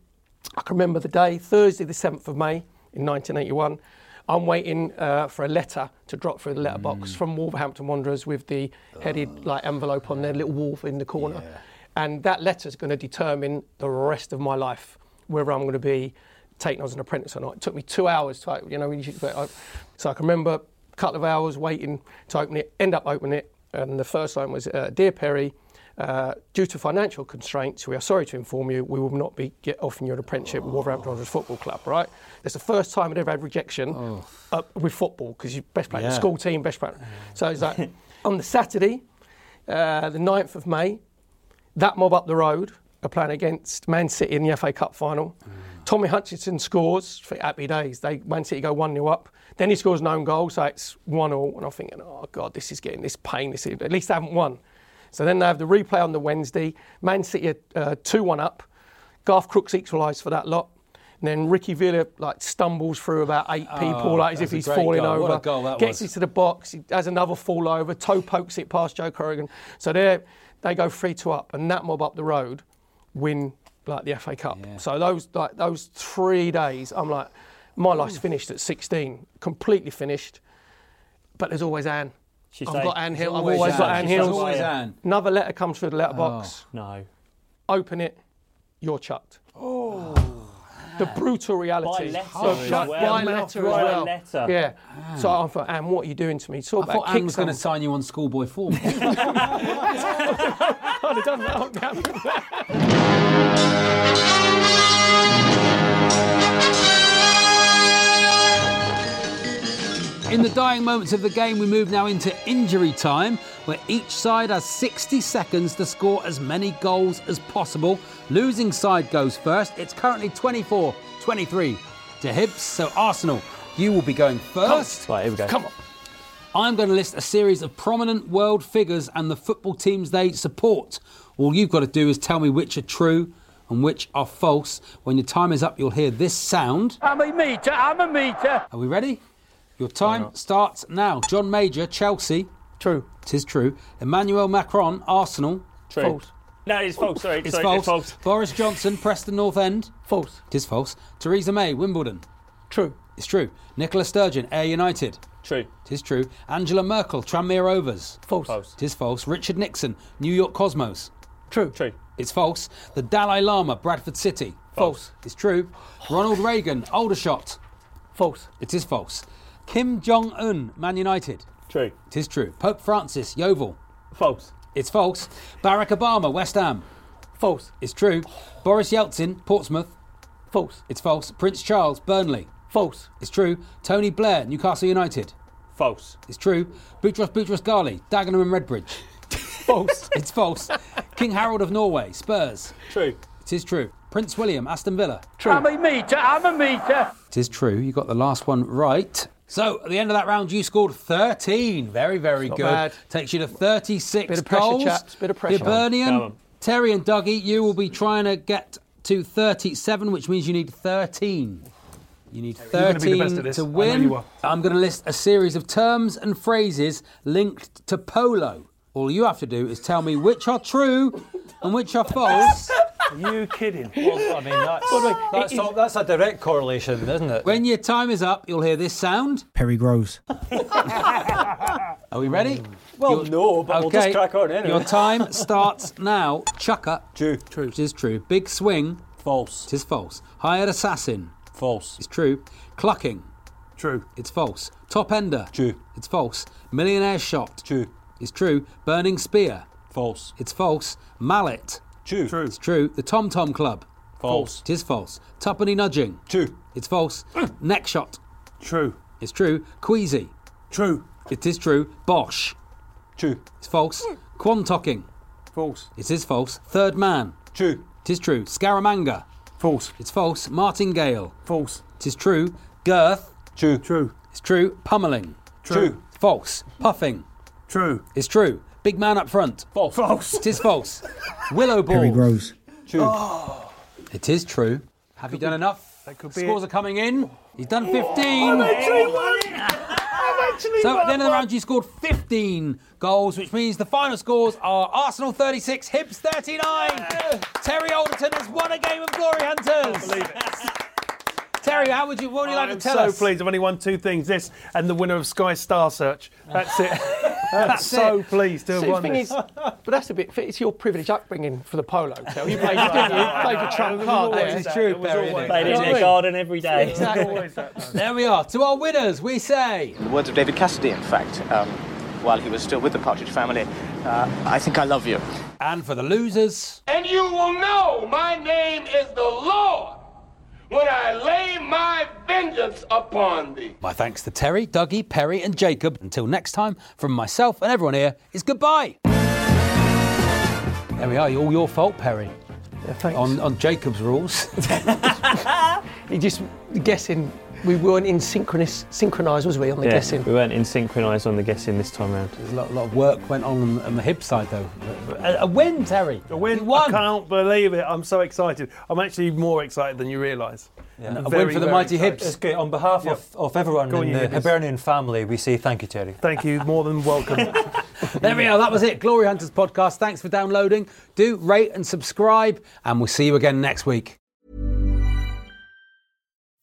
I can remember the day, Thursday the 7th of May in 1981. I'm waiting uh, for a letter to drop through the letterbox from Wolverhampton Wanderers with the headed like envelope on their little wolf in the corner. And that letter is going to determine the rest of my life, whether I'm going to be taken as an apprentice or not. It took me two hours to, you know, when you- I- so I can remember couple of hours waiting to open it, end up opening it. And the first line was, uh, Dear Perry, uh, due to financial constraints, we are sorry to inform you we will not be get offering you an apprenticeship with Wolverhampton Wanderers Football Club. Right? That's the first time I'd ever had rejection uh, with football because you're best player Yeah. school team, best player. So it's like on the Saturday, uh, the 9th of May, that mob up the road are playing against Man City in the FA Cup final. Tommy Hutchison scores for happy days. They Man City go one 0 up. Then he scores an own goal, so it's one all. And I'm thinking, oh god, this is getting this pain. This is, at least they haven't won. So then they have the replay on the Wednesday. Man City are uh, two one up. Garth Crooks equalised for that lot. And then Ricky Villa like stumbles through about eight people, like as if he's falling goal. over. What a goal that Gets was. into the box, he has another fall over, toe pokes it past Joe Corrigan. So they they go three two up, and that mob up the road win like the FA Cup. So those like those three days, I'm like, my life's finished at 16, completely finished. But there's always Anne. She I've say- got Anne Hill. I've always got Anne. Anne She says Hills. always Anne. Another letter comes through the letterbox. Oh, no. Open it. You're chucked. Oh. The brutal reality. letter So as well. by Mouth letter as by well. letter. Yeah. So I thought, Anne, what are you doing to me? Talk I about thought Anne was going to sign you on schoolboy form. [LAUGHS] [LAUGHS] I'd have done that. In the dying moments of the game, we move now into injury time, where each side has 60 seconds to score as many goals as possible. Losing side goes first. It's currently 24 23 to Hibs. So, Arsenal, you will be going first. Right, here we go. Come on. I'm going to list a series of prominent world figures and the football teams they support. All you've got to do is tell me which are true and which are false. When your time is up, you'll hear this sound. I'm a meter, I'm a meter. Are we ready? Your time starts now. John Major, Chelsea. True. Tis true. Emmanuel Macron, Arsenal. True. False. No, it's false. Sorry, It's sorry, false. it's false. Boris Johnson, Preston North End. False. Tis false. Theresa May, Wimbledon. True. It's true. Nicola Sturgeon, Ayr United. True. Tis true. Angela Merkel, Tranmere Rovers. False. False. Tis false. Richard Nixon, New York Cosmos. True. True. It's false. The Dalai Lama, Bradford City. False. It's true. Ronald Reagan, Aldershot. False. It is false. Kim Jong Un, Man United. True. It is true. Pope Francis, Yeovil. False. It's false. Barack Obama, West Ham. False. It's true. Boris Yeltsin, Portsmouth. False. It's false. Prince Charles, Burnley. False. It's true. Tony Blair, Newcastle United. False. It's true. Boutros Boutros Ghali, Dagenham and Redbridge. [LAUGHS] False. It's false. King Harald of Norway, Spurs. True. It is true. Prince William, Aston Villa. True. I'm a meter, I'm a meter. It is true. You got the last one right. So at the end of that round, you scored 13. Very, very Not good. bad. Takes you to 36 Bit of pressure, goals. chaps, bit of pressure. Hibernian, Terry and Dougie, you will be trying to get to 37, which means you need 13. You need You're gonna be the 13 best at this. to win. I'm going to list a series of terms and phrases linked to polo. All you have to do is tell me which are true and which are false. [LAUGHS] Are you kidding? Well, I mean, that's, that's, it is- a, that's a direct correlation, isn't it? When your time is up, you'll hear this sound. Perry Groves. [LAUGHS] Are we ready? well, no, but we'll just crack on anyway. Your time starts now. Chucker. True. True. It is true. Big swing. False. It is false. Hired assassin. False. It's true. Clucking. True. It's false. Top ender. True. It's false. Millionaire shot. True. It's true. Burning spear. False. It's false. Mallet. True. True. It's true. The Tom Tom Club. False. It is false. Tuppenny nudging. True. It's false. [CLEARS THROAT] Neck shot. True. It's true. Queasy. True. It is true. Bosch. True. It's false. Quantocking. False. It is false. Third man. True. It is true. Scaramanga. False. It's false. Martingale. False. It is true. Girth. True. True. It's true. Pummeling. True. False. Puffing. True. It's true. Big man up front. False. False. It is false. [LAUGHS] Willow Perry ball. Groves. True. Oh. It is true. Have you done enough? That could be Scores it. are coming in. He's done 15. [LAUGHS] So at the end of the round, you scored 15 goals, which means the final scores are Arsenal 36, Hibs 39. Terry Alderton has won a game of Glory Hunters. Believe it. [LAUGHS] Terry, how would you? What would you like I'm to tell so us? pleased. I've only won two things: this and the winner of Sky Star Search. That's it. I'm That's so it. pleased to have See, the won thing this. is, but that's a bit. It's your privileged upbringing for the polo. Tel. You played, didn't you? You played your trump card always there. This is that. true, It was Perry. always Played it? in know what I their garden every day. Exactly. Always that, [LAUGHS] man. There we are. To our winners, we say. In the words of David Cassidy, in fact, um, while he was still with the Partridge family, uh, I think I love you. And for the losers, And you will know my name is the Lord when I lay my vengeance upon thee. my thanks to Terry, Dougie, Perry, and Jacob. Until next time, from myself and everyone here, is goodbye. There we are. All your fault, Perry. Yeah, thanks. On, on Jacob's rules. [LAUGHS] [LAUGHS] He just guessing. We weren't in synchronous, synchronised, was we, on the Yeah, guessing? we weren't in synchronised on the guessing this time round. There's a lot, lot of work went on on the hip side, though. A, a win, Terry. A win. You won. I can't believe it. I'm so excited. I'm actually more excited than you realise. Yeah. A win for the mighty It's Hibs. good. On behalf of, of everyone Go on, in the Hibernian family, we say thank you, Terry. Thank you, more than welcome. [LAUGHS] There we are. That was it. Glory Hunters podcast. Thanks for downloading. Do rate and subscribe, and we'll see you again next week.